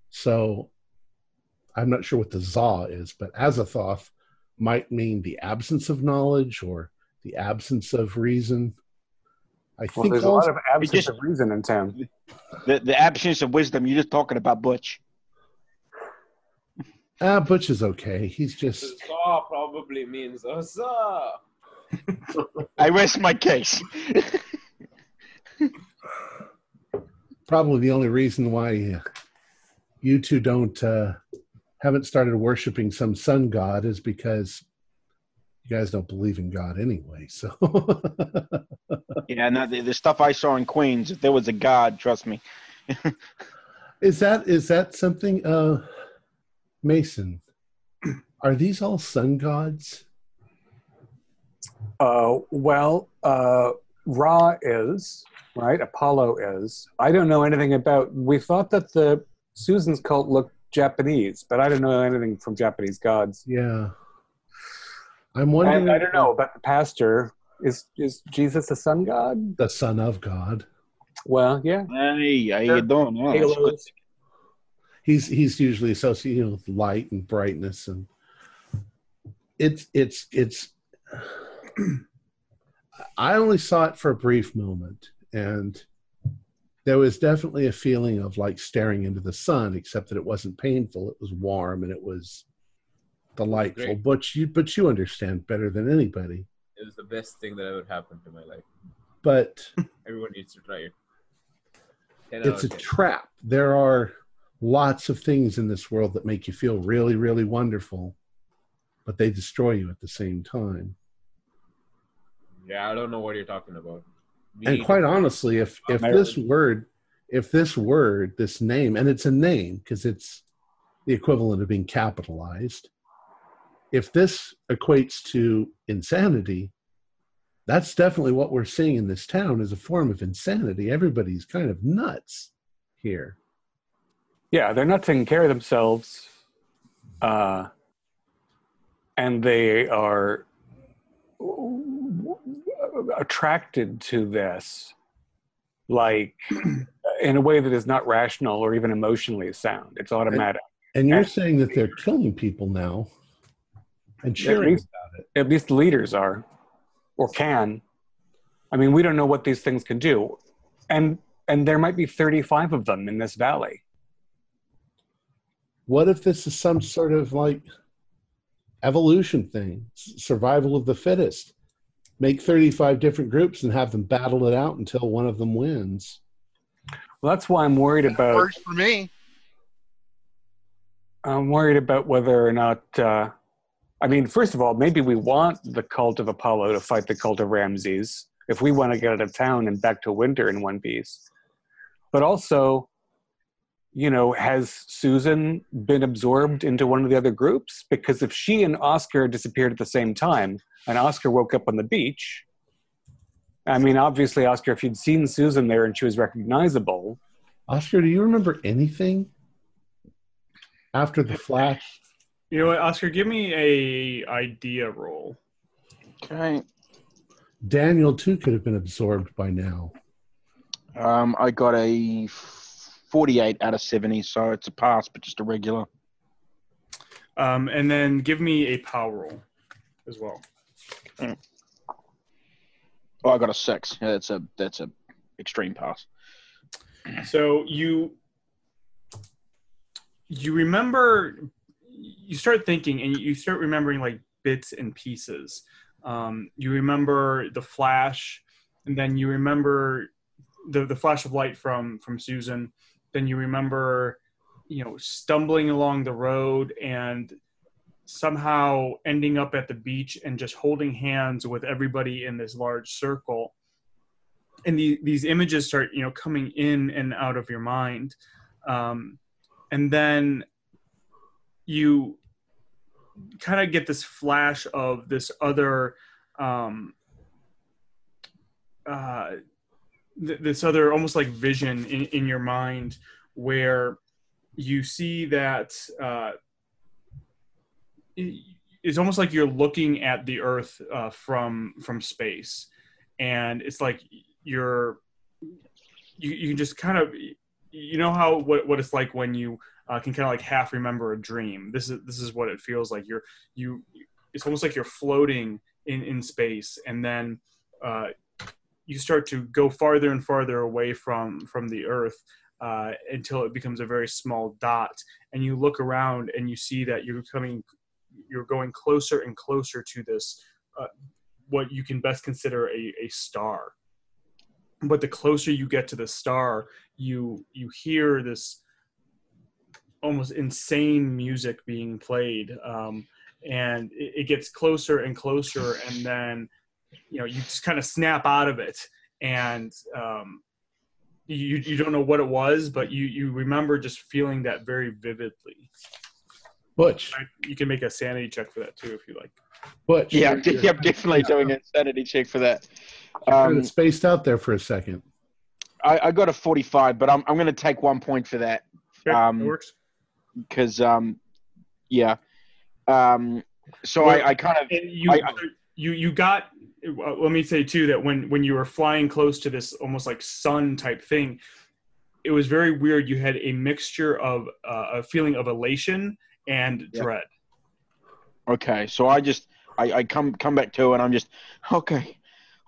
So I'm not sure what the za is, but Azathoth might mean the absence of knowledge or the absence of reason. I Well, think there's a lot of absence just- of reason in town. The the absence of wisdom. You're just talking about Butch. ah, Butch is okay. He's just Huzzah probably means huzzah. I rest my case. probably the only reason why uh, you two don't uh, haven't started worshiping some sun god is because you guys don't believe in God anyway. So yeah, no, the, the stuff I saw in Queens. If there was a God, trust me. is that is that something, uh, Mason? Are these all sun gods? Uh, well, uh, Ra is right. Apollo is. I don't know anything about. We thought that the Susan's cult looked Japanese, but I don't know anything from Japanese gods. Yeah. I'm wondering. And I don't know about the pastor. Is is Jesus a sun god? The Son of God. Well, yeah. Hey, how you doing? That's. Halos. He's he's usually associated with light and brightness, and it's it's it's. I only saw it for a brief moment, and there was definitely a feeling of like staring into the sun, except that it wasn't painful. It was warm and it was delightful. Great. But you, but you understand better than anybody. It was the best thing that ever happened to my life. But Everyone needs to try it. it's a 10. trap. There are lots of things in this world that make you feel really, really wonderful, but they destroy you at the same time. yeah, I don't know what you're talking about. We and quite honestly if if this word if this word this name and it's a name because it's the equivalent of being capitalized if this equates to insanity that's definitely what we're seeing in this town is a form of insanity everybody's kind of nuts here Yeah, they're not taking care of themselves, uh, and they are attracted to this, like in a way that is not rational or even emotionally sound. It's automatic. and you're And- saying that they're killing people now and At sharing least, at least leaders are, or can. I mean, we don't know what these things can do, and and there might be thirty-five of them in this valley. what if this is some sort of like evolution thing survival of the fittest make 35 different groups and have them battle it out until one of them wins Well, that's why I'm worried about. Works for me. I'm worried about whether or not. Uh, I mean, first of all, maybe we want the cult of Apollo to fight the cult of Ramses if we want to get out of town and back to winter in one piece. But also, you know, has Susan been absorbed into one of the other groups? Because if she and Oscar disappeared at the same time and Oscar woke up on the beach, I mean, obviously, Oscar, if you'd seen Susan there and she was recognizable, oscar do you remember anything after the flash You know what, Oscar? Give me a idea roll. Okay. daniel too could have been absorbed by now Um, I got a 48 out of 70, so it's a pass, but just a regular. Um, and then give me a power roll as well. Oh, I got a six. Yeah, that's a that's a extreme pass. So you you remember you start thinking and you start remembering like bits and pieces. Um, you remember the flash, and then you remember the the flash of light from from Susan. Then you remember, you know, stumbling along the road and somehow ending up at the beach and just holding hands with everybody in this large circle and the, these images start you know coming in and out of your mind um, and then you kind of get this flash of this other um, uh, th- this other almost like vision in, in your mind where you see that uh, it's almost like you're looking at the earth uh, from from space. And it's like you're you, you can just kind of you know how what, what it's like when you uh, can kind of like half remember a dream. This is this is what it feels like. You're you it's almost like you're floating in in space and then uh, you start to go farther and farther away from from the earth uh, until it becomes a very small dot and you look around and you see that you're coming you're going closer and closer to this uh, what you can best consider a, a star. But the closer you get to the star you you hear this almost insane music being played um, and it, it gets closer and closer and then you know you just kind of snap out of it and um, you you don't know what it was but you you remember just feeling that very vividly. Butch. You can make a sanity check for that too if you like. Butch. Yeah, I'm, you're- yeah, I'm definitely doing a sanity check for that. you're kind Um, spaced out there for a second. I, I got a 45, but I'm I'm going to take one point for that. Okay, Um, that works because um, yeah. Um, so Well, I, I kind of you I- you you got uh, let me say too that when when you were flying close to this almost like sun type thing it was very weird you had a mixture of uh, a feeling of elation and Yeah. dread okay. So I just I, I come come back to it, and I'm just okay,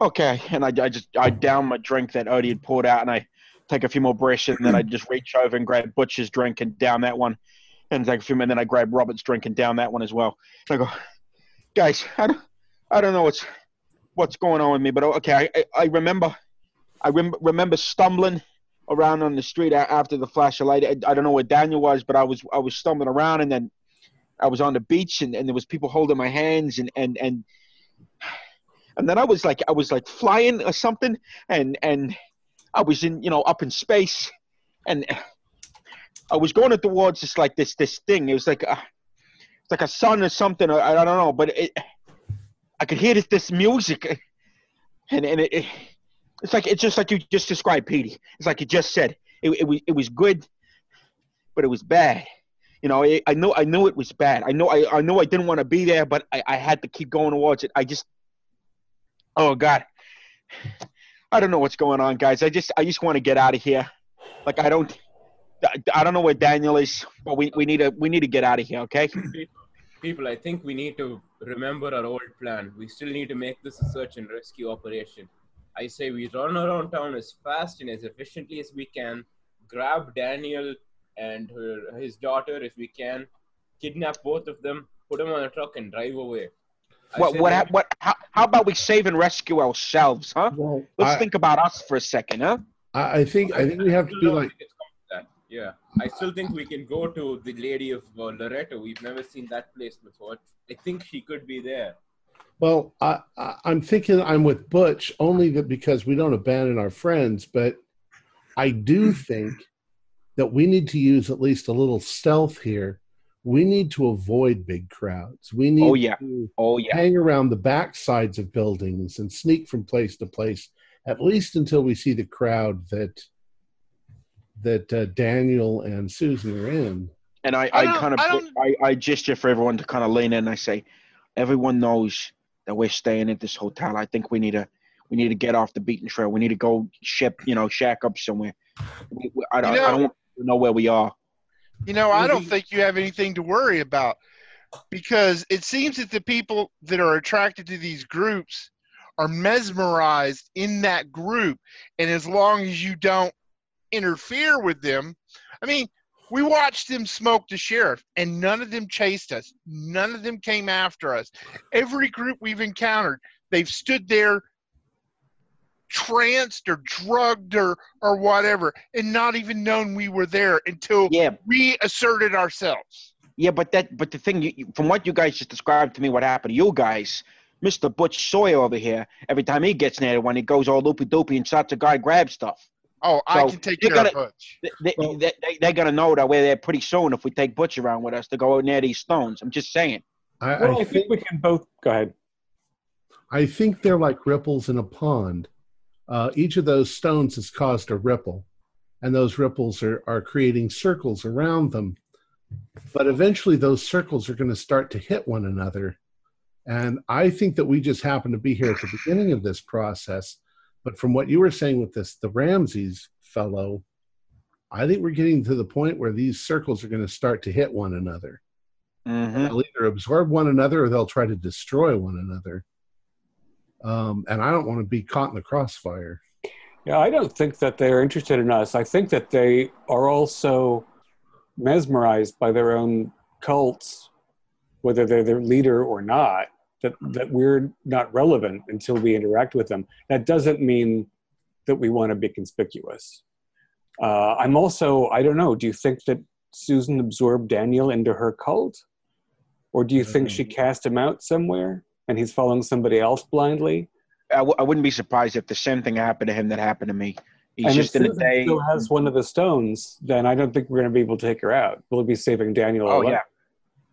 okay, and I, I just I down my drink that Odie had poured out and I take a few more breaths, and then I just reach over and grab Butch's drink and down that one, and take a few, and then I grab Robert's drink and down that one as well. And I go, guys, I don't, I don't know what's what's going on with me, but okay, I, I, I remember, I rem- remember stumbling around on the street after the flash of light. I, I don't know where Daniel was, but I was I was stumbling around, and then I was on the beach, and, and there was people holding my hands, and and and and then I was like I was like flying or something, and and I was in you know up in space, and I was going towards this like this this thing. It was like a, it's like a sun or something. I, I don't know, but it, I could hear this this music, and and it, it it's like it's just like you just described, Petey. It's like you just said. It, it was it was good, but it was bad. You know, I, knew I knew it was bad. I know I, I knew I didn't want to be there, but I, I had to keep going towards it. I just, oh God, I don't know what's going on, guys. I just I just want to get out of here. Like I don't, I- I don't know where Daniel is, but we, we need to we need to get out of here. Okay. People, I think we need to remember our old plan. We still need to make this a search and rescue operation. I say we run around town as fast and as efficiently as we can, grab Daniel and her, his daughter if we can, kidnap both of them, put them on a truck, and drive away. I What what that- what? How, how about we save and rescue ourselves, huh? Well, Let's I, think about us for a second, huh? I I think I think we have to be like Yeah, I still think we can go to the Lady of uh, Loretto. We've never seen that place before. I think she could be there. Well, I, I, I'm thinking I'm with Butch only that because we don't abandon our friends, but I do think that we need to use at least a little stealth here. We need to avoid big crowds. We need Oh, yeah. to Oh yeah. hang around the back sides of buildings and sneak from place to place, at least until we see the crowd that that uh, Daniel and Susan are in. And I, I I, kind of I I, I, I gesture for everyone to kind of lean in. And I say, everyone knows that we're staying at this hotel. I think we need to we need to get off the beaten trail. We need to go ship, you know, shack up somewhere. We, we, I, don't, You know- I don't know where we are. You know, I don't think you have anything to worry about because it seems that the people that are attracted to these groups are mesmerized in that group. And as long as you don't interfere with them, I mean, we watched them smoke the sheriff and none of them chased us. None of them came after us. Every group we've encountered, they've stood there tranced or drugged or or whatever and not even known we were there until Yeah, we asserted ourselves. yeah, but that but the thing, you, from what you guys just described to me, what happened to you guys, Mister Butch Sawyer over here, every time he gets near one, he goes all loopy doopy and starts a guy grab stuff. Oh, I So, can take you care of gotta- Butch. They, they, Well- they, they, they're gonna know that we're there pretty soon if we take Butch around with us to go near these stones. I'm just saying. I, Well, I I think think we can both go ahead. I think they're like ripples in a pond. Uh, each of those stones has caused a ripple, and those ripples are, are creating circles around them. But eventually, those circles are going to start to hit one another. And I think that we just happen to be here at the beginning of this process. But from what you were saying with this, the Ramses fellow, I think we're getting to the point where these circles are going to start to hit one another. Mm-hmm. They'll either absorb one another or they'll try to destroy one another. Um, and I don't want to be caught in the crossfire. Yeah, I don't think that they're interested in us. I think that they are also mesmerized by their own cults, whether they're their leader or not. That that we're not relevant until we interact with them. That doesn't mean that we want to be conspicuous. Uh, I'm also I don't know. Do you think that Susan absorbed Daniel into her cult, or do you think she cast him out somewhere and he's following somebody else blindly? I, w- I wouldn't be surprised if the same thing happened to him that happened to me. He's and just if in a day. still has one of the stones, then I don't think we're going to be able to take her out. We'll be saving Daniel. Oh alive. yeah,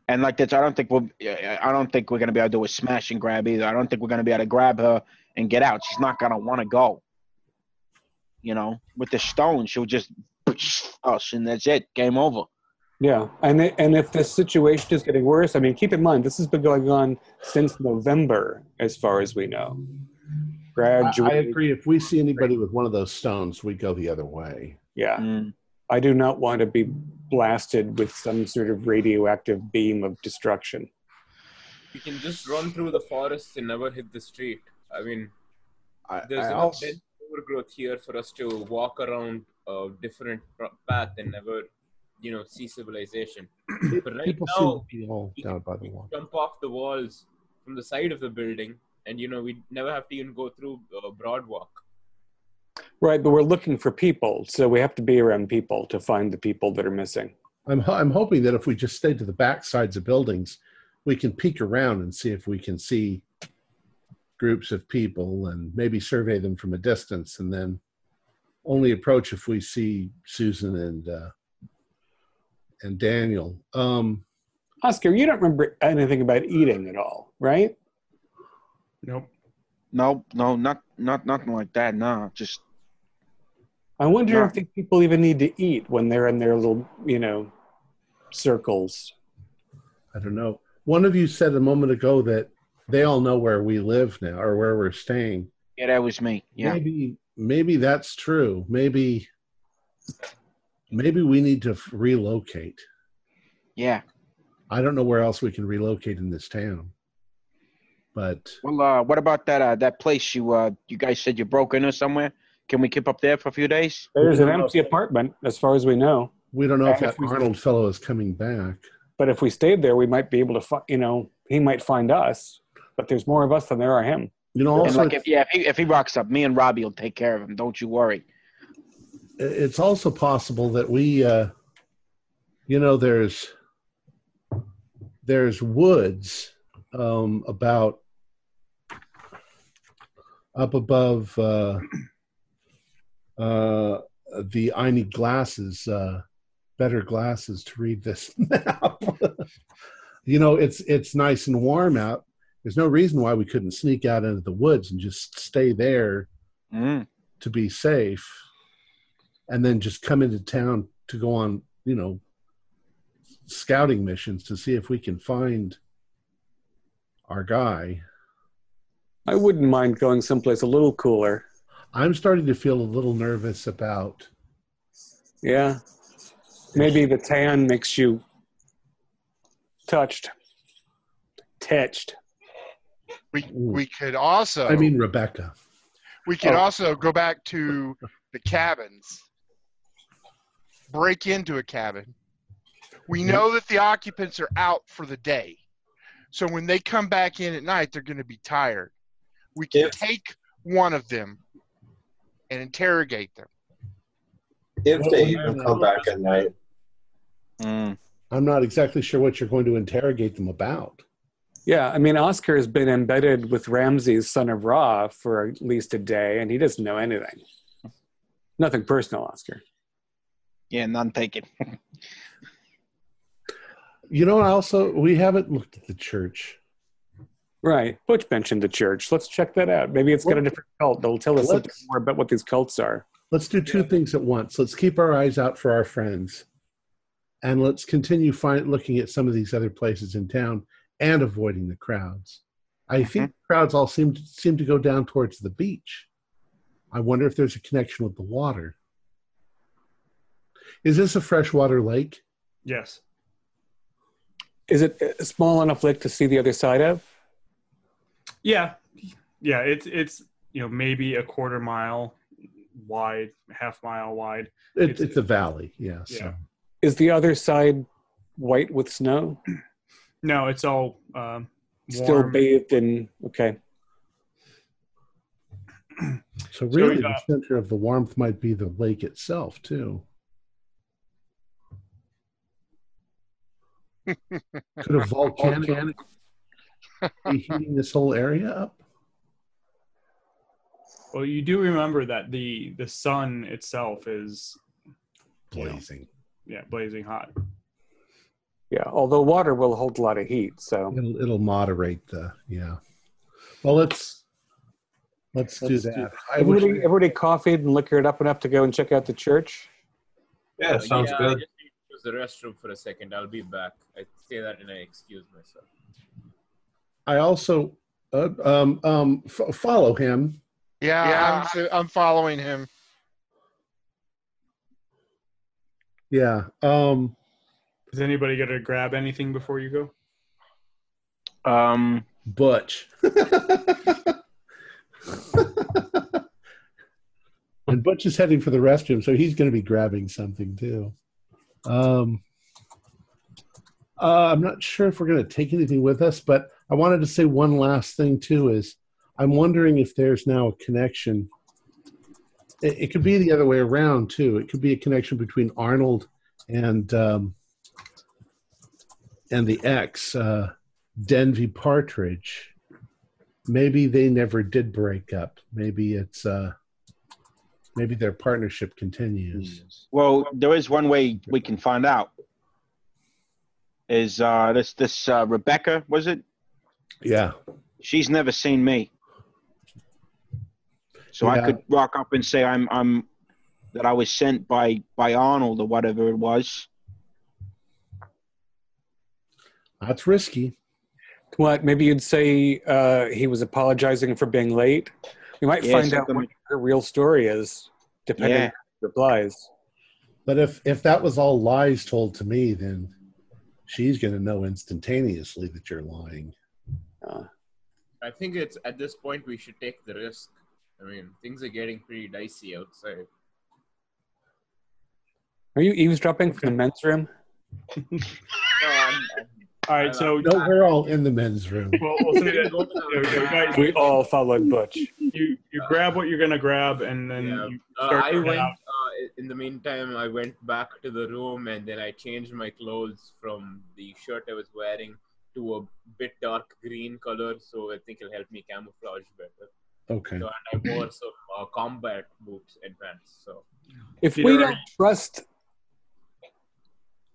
and like this, I don't think we'll. I don't think we're gonna be able to do a smash and grab either. I don't think we're gonna be able to grab her and get out. She's not gonna want to go. You know, with the stone, she'll just us, and that's it. Game over. yeah. And it, and if this situation is getting worse, I mean, keep in mind this has been going on since November, as far as we know. I, Gradually, I agree. If we see anybody with one of those stones, we go the other way. yeah. Mm. I do not want to be blasted with some sort of radioactive beam of destruction. We can just run through the forest and never hit the street. I mean, I, there's I enough also, dense overgrowth here for us to walk around a different path and never, you know, see civilization. But right People seem now, to be all down by the wall. jump off the walls from the side of the building, and you know, we never have to even go through a Broad Walk. Right, but we're looking for people, so we have to be around people to find the people that are missing. I'm I'm hoping that if we just stay to the back sides of buildings, we can peek around and see if we can see groups of people and maybe survey them from a distance, and then only approach if we see Susan and uh, and Daniel. Um, Oscar, you don't remember anything about eating at all, right? Nope. No, no, not not nothing like that. No, just I wonder No. if the people even need to eat when they're in their little, you know, circles. I don't know. One of you said a moment ago that they all know where we live now or where we're staying. yeah, that was me. Yeah, Maybe maybe that's true. Maybe maybe we need to relocate. yeah. I don't know where else we can relocate in this town. But Well, uh, what about that uh, that place you uh you guys said you broke into somewhere? Can we keep up there for a few days? There's an empty apartment, as far as we know. we don't know if And that if we- Arnold fellow is coming back. But if we stayed there, we might be able to, fi- you know, he might find us. But there's more of us than there are him. You know, And also like if yeah, if he, if he rocks up, me and Robbie will take care of him. Don't you worry. it's also possible that we uh you know there's there's woods um about up above uh uh the i need glasses uh better glasses to read this map you know it's it's nice and warm out there's no reason why we couldn't sneak out into the woods and just stay there Mm. to be safe and then just come into town to go on you know scouting missions to see if we can find our guy I wouldn't mind going someplace a little cooler. I'm starting to feel a little nervous about Yeah. Maybe the tan makes you touched. Touched. We we could also i mean rebecca we could Oh. also go back to the cabins. Break into a cabin. We know that the occupants are out for the day. So when they come back in at night, they're going to be tired. We can If- take one of them and interrogate them. If they even come back at night. Mm. i'm not exactly sure what you're going to interrogate them about Yeah, I mean, Oscar has been embedded with Ramses, son of Ra, for at least a day, and he doesn't know anything. Nothing personal, Oscar. Yeah, none taken. you know also we haven't looked at the church Right. Butch mentioned the church. Let's check that out. Maybe it's got a different cult that'll tell us something Let's- more about what these cults are. let's do two things at once let's keep our eyes out for our friends and let's continue find, looking at some of these other places in town and avoiding the crowds i mm-hmm. think crowds all seem to, seem to go down towards the beach i wonder if there's a connection with the water is this a freshwater lake Yes. Is it a small enough lake to see the other side of? Yeah. Yeah. It's it's you know maybe a quarter mile wide, half mile wide. it, It's- it's, a valley yeah, so Is the other side white with snow? No, it's all um, Still bathed in. Okay. so really uh, the center of the warmth might be the lake itself too could a volcanic be heating this whole area up Well, you do remember that the the sun itself is you know, blazing yeah blazing hot. Yeah. Although water will hold a lot of heat, so It'll it'll moderate the yeah. Well, let's let's, do Let's that. do- I wish everybody, everybody coffeeed and liquored up enough to go and check out the church. Yeah, sounds yeah, I good. just need to use the restroom for a second. I'll be back. I say that and I excuse myself. I also uh, um um f- follow him. Yeah, Yeah. I'm, I'm following him. Yeah. Um. Is anybody gonna grab anything before you go? Um, Butch. and Butch is heading for the restroom, so he's going to be grabbing something too. Um, uh, I'm not sure if we're going to take anything with us, but I wanted to say one last thing too. Is I'm wondering if there's now a connection. It, it could be the other way around too. It could be a connection between Arnold and um, and the ex uh, Denby Partridge. Maybe they never did break up. Maybe it's uh, maybe their partnership continues. Well, there is one way we can find out. Is uh, this this uh, Rebecca? Was it? Yeah, She's never seen me, so I could rock up and say I'm I'm that I was sent by by Arnold or whatever it was. that's risky. What? Maybe you'd say uh, he was apologizing for being late. We might Yeah, find out what like- her real story is, depending Yeah. on the replies. But if if that was all lies told to me, then she's going to know instantaneously that you're lying. I think it's at this point we should take the risk. I mean, things are getting pretty dicey outside. Are you eavesdropping from the men's room? No, I'm, I'm, All right, so No, we're all in the men's room. well, we'll say that you, you guys, We all followed Butch. you, you grab what you're gonna grab, and then yeah. you Uh, I went. out. Uh, in the meantime, I went back to the room and then I changed my clothes from the shirt I was wearing to a bit dark green color, so I think it'll help me camouflage better. Okay. So, and I wore some uh, combat boots in pants. So If we don't trust,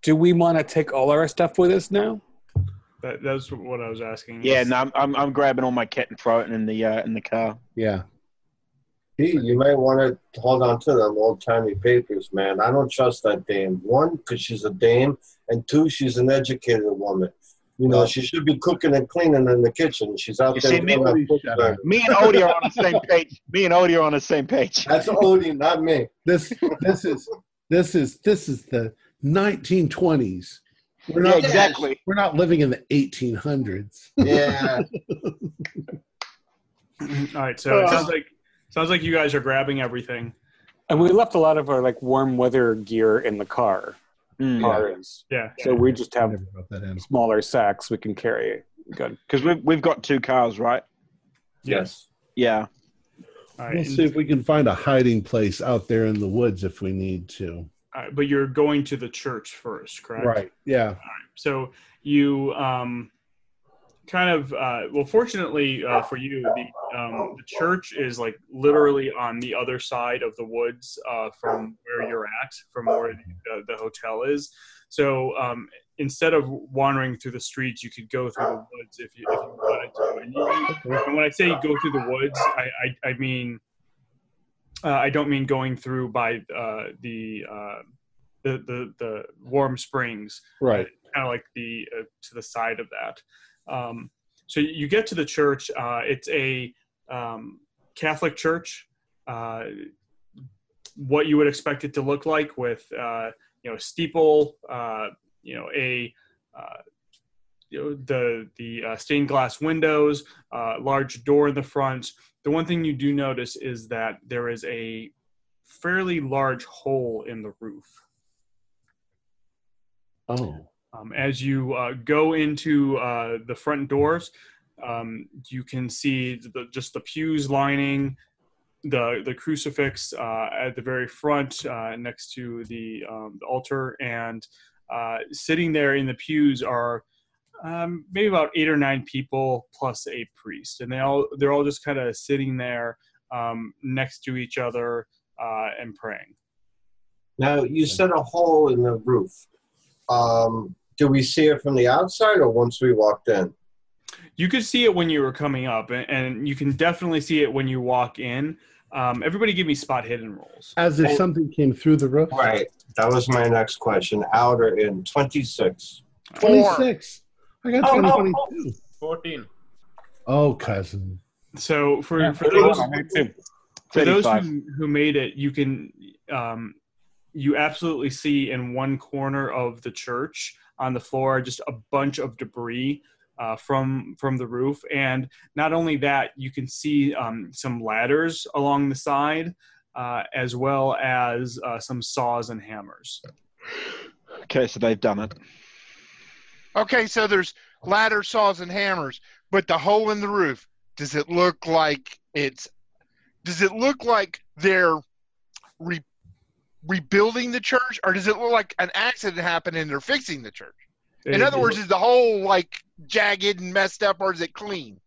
do we want to take all our stuff with us now? That, that's what I was asking. Yeah, no, I'm, I'm I'm grabbing all my kit and throwing it in the uh, in the car. Yeah. Pete, you might want to hold on to them old timey papers, man. I don't trust that dame. One, because she's a dame, and two, she's an educated woman. You know, she should be cooking and cleaning in the kitchen. She's out You there. see, me- doing that foot Shut thing. up. Me and Odie are on the same page. Me and Odie are on the same page. That's Odie, not me. This this is this is this is the 1920s. We're not Yeah, exactly. we're not living in the 1800s. Yeah. All right, so it sounds uh, like sounds like you guys are grabbing everything. And we left a lot of our like warm weather gear in the car. Mm. Cars. Yeah. So we just have never wrote that in. smaller sacks we can carry. Good. Because we've we've got two cars, right? yes. Yeah. All right. We'll see if we can find a hiding place out there in the woods if we need to. all right, but you're going to the church first, correct? Right. Yeah. So you um, kind of uh, well, fortunately uh, for you, the um, the church is like literally on the other side of the woods uh, from where you're at, from where the, the hotel is. So um, instead of wandering through the streets, you could go through the woods if you, if you wanted to. And, you, and when I say go through the woods, I I, I mean. Uh, I don't mean going through by uh, the, uh, the the the warm springs Right. kind of like the uh, to the side of that. Um, so you get to the church. Uh, it's a um, Catholic church. Uh, what you would expect it to look like, with uh, you know steeple, uh, you know a uh, you know, the the uh, stained glass windows, large door in the front. The one thing you do notice is that there is a fairly large hole in the roof. Oh. Um, as you uh, go into uh, the front doors, um, you can see the, just the pews lining the the crucifix uh, at the very front uh, next to the, um, the altar, and uh, sitting there in the pews are um, maybe about eight or nine people plus a priest, and they all they're all just kind of sitting there um, next to each other uh, and praying. Now, you said a hole in the roof. Um, do we see it from the outside or once we walked in? You could see it when you were coming up, and, and you can definitely see it when you walk in. Um, everybody, give me spot hidden rolls. As if something came through the roof. Right. That was my next question. Out or in? Twenty six. Twenty six. I got Oh, oh, 22. 14. Oh, cousin. So for Yeah, for those for those who, who made it, you can um, you absolutely see in one corner of the church on the floor just a bunch of debris uh, from from the roof, and not only that, you can see um, some ladders along the side uh, as well as uh, some saws and hammers. Okay, so they've done it. Okay, so there's ladder saws and hammers, but the hole in the roof, does it look like it's does it look like they're re, rebuilding the church or does it look like an accident happened and they're fixing the church? In It- other words, is the whole like jagged and messed up or is it clean?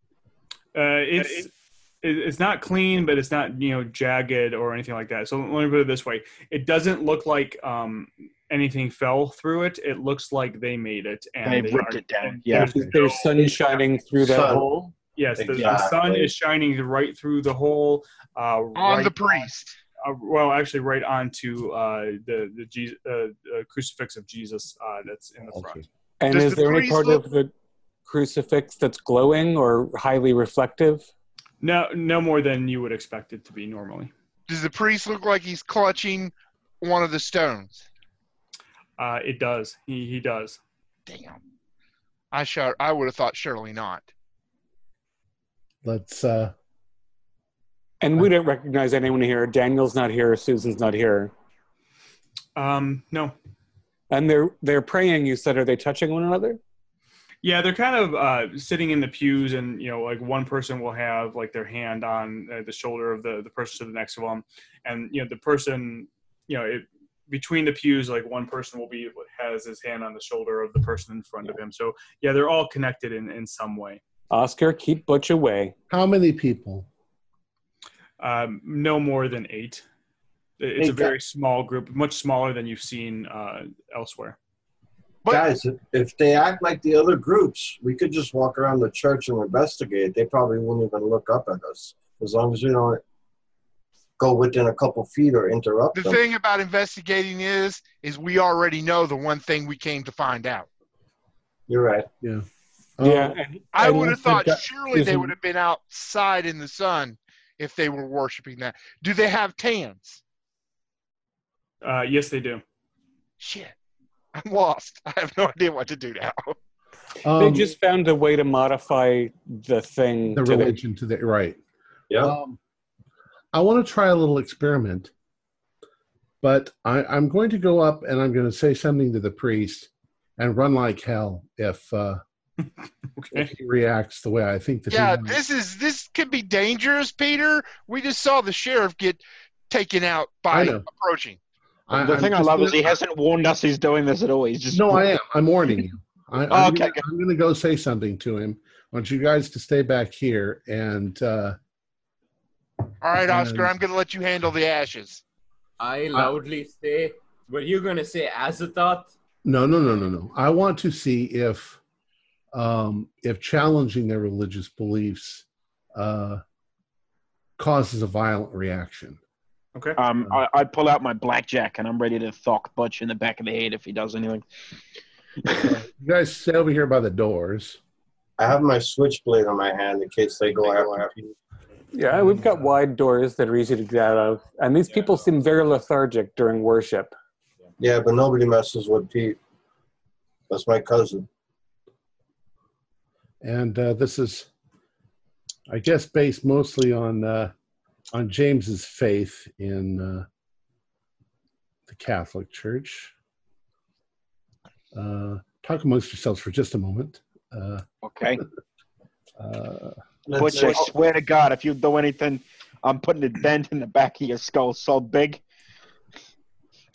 Uh, it's it's not clean, but it's not you know jagged or anything like that. So let me put it this way: it doesn't look like um, anything fell through it. It looks like they made it and They they ripped are- it down, yeah. there's There's sun shining through that Sun. hole. Yes, the, the sun is shining right through the hole. Uh, On right the priest. Uh, well, actually, right onto uh, the the Je- uh, uh, crucifix of Jesus uh, that's in the front. Okay. And Does is the there any part look- of the crucifix that's glowing or highly reflective? No, no more than you would expect it to be normally. Does the priest look like he's clutching one of the stones? Uh, it does. He he does. Damn. I sure I would have thought surely not. Let's. uh And we don't recognize anyone here. Daniel's not here. Susan's not here. Um, no, And they're they're praying. You said, are they touching one another? Yeah, they're kind of uh, sitting in the pews, and you know, like one person will have like their hand on uh, the shoulder of the the person to the next to them, and you know, the person, you know, it, between the pews, like one person will be has his hand on the shoulder of the person in front of him. So yeah, they're all connected in in some way. Oscar, keep Butch away. How many people? Um, no more than eight. It's a very small group, much smaller than you've seen uh, elsewhere. But- Guys, if, if they act like the other groups, we could just walk around the church and investigate. They probably wouldn't even look up at us as long as we don't go within a couple feet or interrupt The them. thing about investigating is, is we already know the one thing we came to find out. You're right. Yeah. yeah. Um, and- I would have thought got surely they would have been outside in the sun if they were worshiping that. Do they have tans? Uh, yes, they do. Shit. I'm lost. I have no idea what to do now. They um, just found a way to modify the thing. the to their- religion to the right. Yeah. Um, I want to try a little experiment, but I, I'm going to go up and I'm going to say something to the priest and run like hell if, uh, Okay. he reacts the way I think that Yeah, he this is this could be dangerous, Peter. We just saw the sheriff get taken out by approaching. I- the I'm thing I love is gonna- he hasn't warned us he's doing this at all. He's just No, I am. I'm warning you. I, Oh, I'm, okay, gonna, I'm gonna go say something to him. I want you guys to stay back here and uh, All right, Oscar, I'm going to let you handle the ashes. I loudly say, were you going to say Azathoth? no, no, no, no, no. I want to see if um, if challenging their religious beliefs uh, causes a violent reaction. Okay. Um, I, I'd pull out my blackjack and I'm ready to thock Butch in the back of the head if he does anything. You guys stay over here by the doors. I have my switchblade on my hand in case they go out after me. Yeah, we've got wide doors that are easy to get out of. And these people seem very lethargic during worship. Yeah, but nobody messes with Pete. That's my cousin. And uh, this is, I guess, based mostly on uh, on James's faith in uh, the Catholic Church. Uh, talk amongst yourselves for just a moment. Uh, Okay. uh, Butch, I swear to God, if you do anything, I'm putting a dent in the back of your skull so big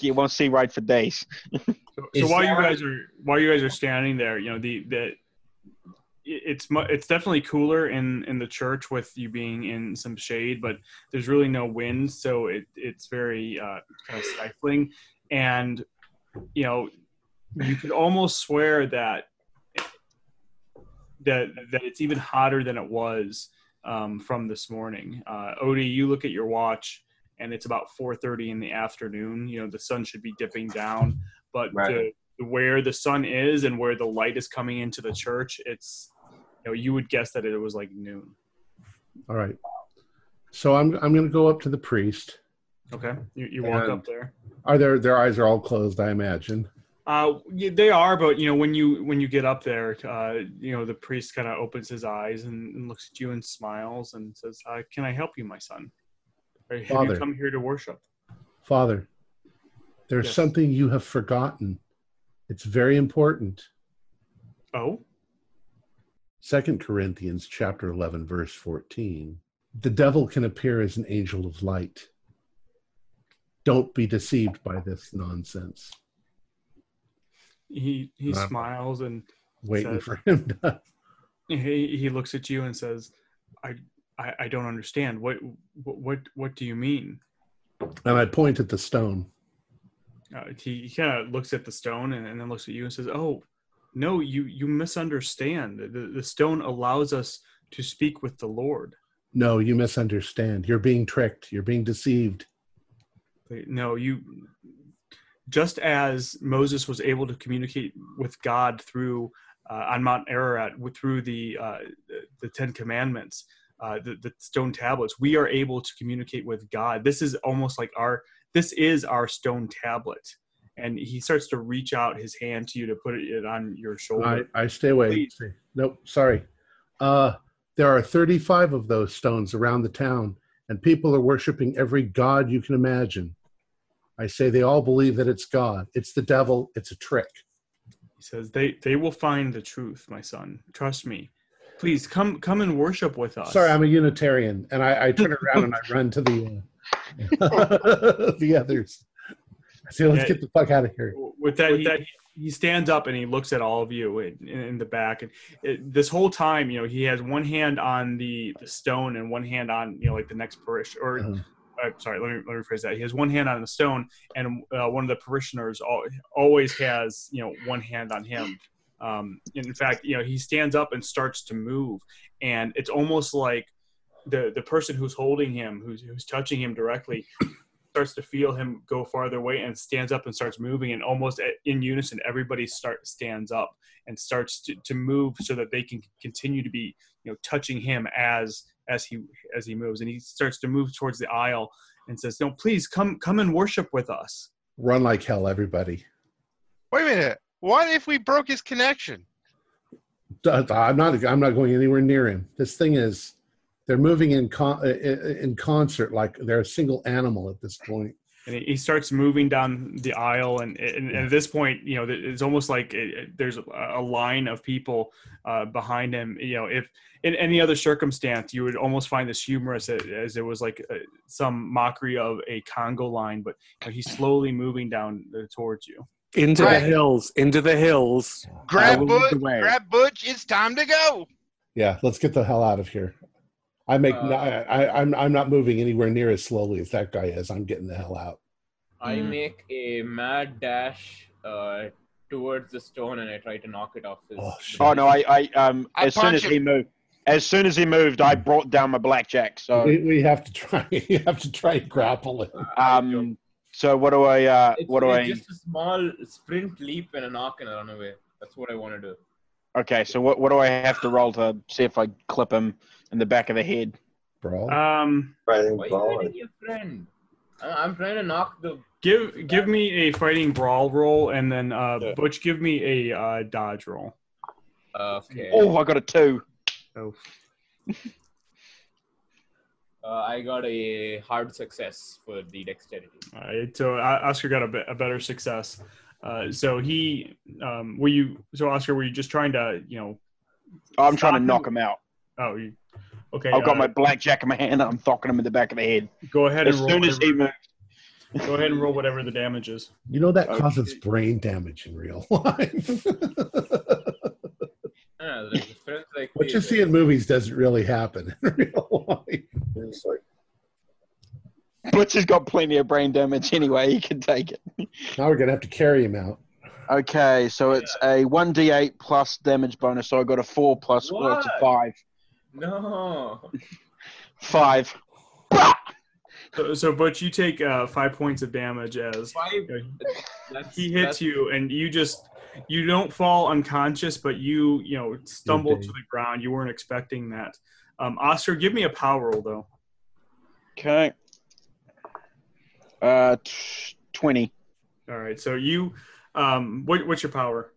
you won't see right for days. So, so while you guys are while you guys are standing there, you know the the it's it's definitely cooler in in the church with you being in some shade, but there's really no wind, so it it's very uh, kind of stifling, and you know you could almost swear that that that it's even hotter than it was um, from this morning. Uh, Odie, you look at your watch, and it's about 4:30 in the afternoon. You know the sun should be dipping down, but Right. the, where the sun is and where the light is coming into the church, it's know you would guess that it was like noon. all right. So I'm I'm going to go up to the priest. Okay, you, you walk up there. Are their their eyes are all closed? I imagine. Uh, yeah, they are, but you know when you when you get up there, uh, you know the priest kind of opens his eyes and, and looks at you and smiles and says, uh, "Can I help you, my son?" Or have Father. you come here to worship? Father, there's Yes. something you have forgotten. It's very important. Oh, Second Corinthians chapter 11 verse 14. The devil can appear as an angel of light. Don't be deceived by this nonsense. he he Uh, smiles and Waiting So- for him to he he looks at you and says, "I I, I don't understand. What what what what do you mean?" and I point at the stone. Uh, he he kind of looks at the stone and, and then looks at you and says, "Oh, no, you you misunderstand. The the stone allows us to speak with the Lord. No, you misunderstand. You're being tricked. You're being deceived. No, you." Just as Moses was able to communicate with God through uh, on Mount Ararat with, through the, uh, the the Ten Commandments, uh, the, the stone tablets, we are able to communicate with God. This is almost like our this is our stone tablet. And he starts to reach out his hand to you to put it on your I, shoulder. I stay away. Please. Nope, sorry. Uh, there are 35 of those stones around the town, and people are worshiping every god you can imagine. I say they all believe that it's God. It's the devil. It's a trick. He says, "They they will find the truth, my son. Trust me. Please come come and worship with us." Sorry, I'm a Unitarian, and I, I turn around and I run to the uh, the others. I say, let's Yeah. get the fuck out of here. with that, he, he stands up and he looks at all of you in, in the back and it, this whole time you know he has one hand on the, the stone and one hand on you know like the next parish or Uh-huh. uh, sorry let me, let me rephrase that he has one hand on the stone and uh, one of the parishioners al- always has you know one hand on him um, in fact you know he stands up and starts to move and it's almost like the the person who's holding him who's, who's touching him directly starts to feel him go farther away and stands up and starts moving and almost in unison everybody start stands up and starts to, to move so that they can continue to be you know touching him as as he as he moves and he starts to move towards the aisle and says no please come come and worship with us Run like hell, everybody. Wait a minute. What if we broke his connection? I'm not. I'm not going anywhere near him. This thing is. They're moving in con- uh, in concert like they're a single animal at this point. and he, he starts moving down the aisle and, and, and at this point you know it's almost like it, it- there's a, a line of people uh, behind him you know if in any other circumstance you would almost find this humorous as, as it was like uh, some mockery of a conga line but you know, he's slowly moving down uh, towards you Into Right. the hills, into the hills. Grab Butch. Grab Butch. It's time to go. Yeah, let's get the hell out of here. I make. Uh, no, I, I'm. I'm not moving anywhere near as slowly as that guy is. I'm getting the hell out. I Mm. make a mad dash uh, towards the stone and I try to knock it off his. Oh. Oh no, I, I um I as soon as punch he moved, as soon as he moved, I brought down my blackjack. So We, we have to try. You have to try and grapple it. um, so what do I uh It's, what do it's I? just a small sprint leap and a knock and a run away. That's what I want to do. Okay, so what what do I have to roll to see if I clip him in the back of the head? Brawl. um Fighting Why are you your friend? I- I'm trying to knock the. give give me a fighting brawl roll and then uh, Yeah. butch give me a uh, dodge roll Okay. Oh, I got a two. so Uh, I got a hard success for the dexterity. All right, so uh, Oscar got a, bit, a better success. Uh, so he, um, were you? So Oscar, were you just trying to, you know? I'm trying to stop knock him out. Oh, you, okay. I've got uh, my blackjack in my hand and I'm thocking him in the back of the head. Go ahead and As roll. soon as he whatever, moves. go ahead and roll whatever the damage is. You know that Okay. causes brain damage in real life. Ah, like what you see in movies doesn't really happen in real life. It's like, Butch has got plenty of brain damage anyway. He can take it. Now we're gonna have to carry him out. Okay, so it's a one d8 plus damage bonus. So I got a four plus. Well, it's a five. No. Five. So, so Butch, you take uh, five points of damage as Five. you That's, he hits that's- you, and you just you don't fall unconscious, but you you know stumble Okay. to the ground. You weren't expecting that. Um, Oscar, give me a power roll though. Okay. Uh, t- twenty. All right, so you, um, what, what's your power?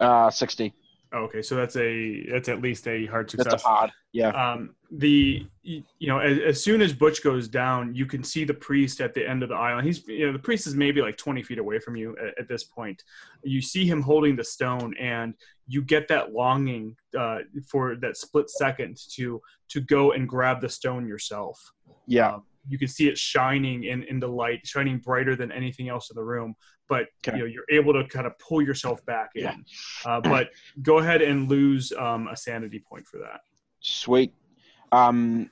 Uh, sixty. Okay, so that's a that's at least a hard success. That's a hard. Yeah. um, the you know as, as soon as butch goes down you can see the priest at the end of the island he's you know the priest is maybe like 20 feet away from you at, at this point you see him holding the stone and you get that longing uh, for that split second to to go and grab the stone yourself Yeah. um, you can see it shining in, in the light shining brighter than anything else in the room but Okay. you know you're able to kind of pull yourself back in Yeah. uh, but go ahead and lose um, a sanity point for that Sweet. Um,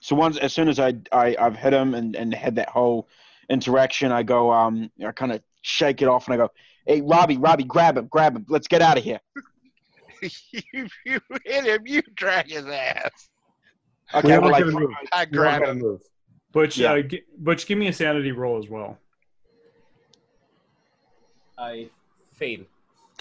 so once as soon as I, I I've hit him and, and had that whole interaction, I go um I kind of shake it off and I go, hey Robbie, Robbie, grab him, grab him, let's get out of here. you, you hit him, you drag his ass. Okay, well, like. I grab him. move. Butch, Yeah. uh, gi- Butch, give me a sanity roll as well. I fail.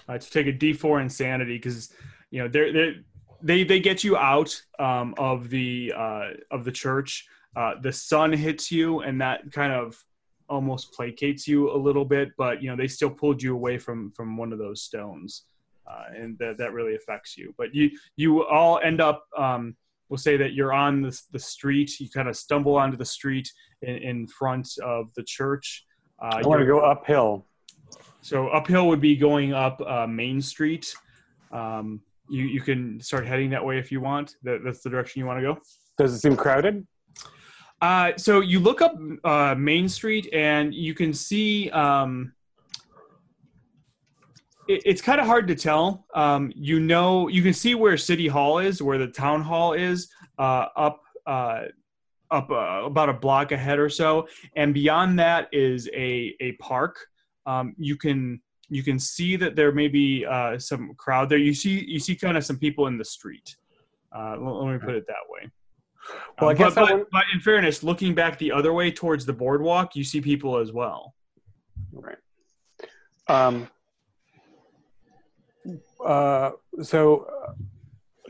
Uh, to take a D4 insanity because you know they're, they're, they they get you out um, of the uh, of the church. Uh, the sun hits you, and that kind of almost placates you a little bit. But you know they still pulled you away from from one of those stones, uh, and that that really affects you. But you you all end up. Um, we'll say that you're on the, the street. You kind of stumble onto the street in, in front of the church. Uh, I want to go uphill. so uphill would be going up uh, Main Street. Um, you you can start heading that way if you want. That, that's the direction you want to go. Does it seem crowded? Uh, so you look up uh, Main Street and you can see. Um, it's kind of hard to tell. Um, you know, you can see where City Hall is, where the town hall is, uh, up uh, up uh, about a block ahead or so, and beyond that is a a park. Um, you can you can see that there may be uh, some crowd there. You see you see kind of some people in the street. Uh, let, let me put it that way. Well, I Um, guess but, I but, but in fairness, looking back the other way towards the boardwalk, you see people as well. Right. Um, uh, so,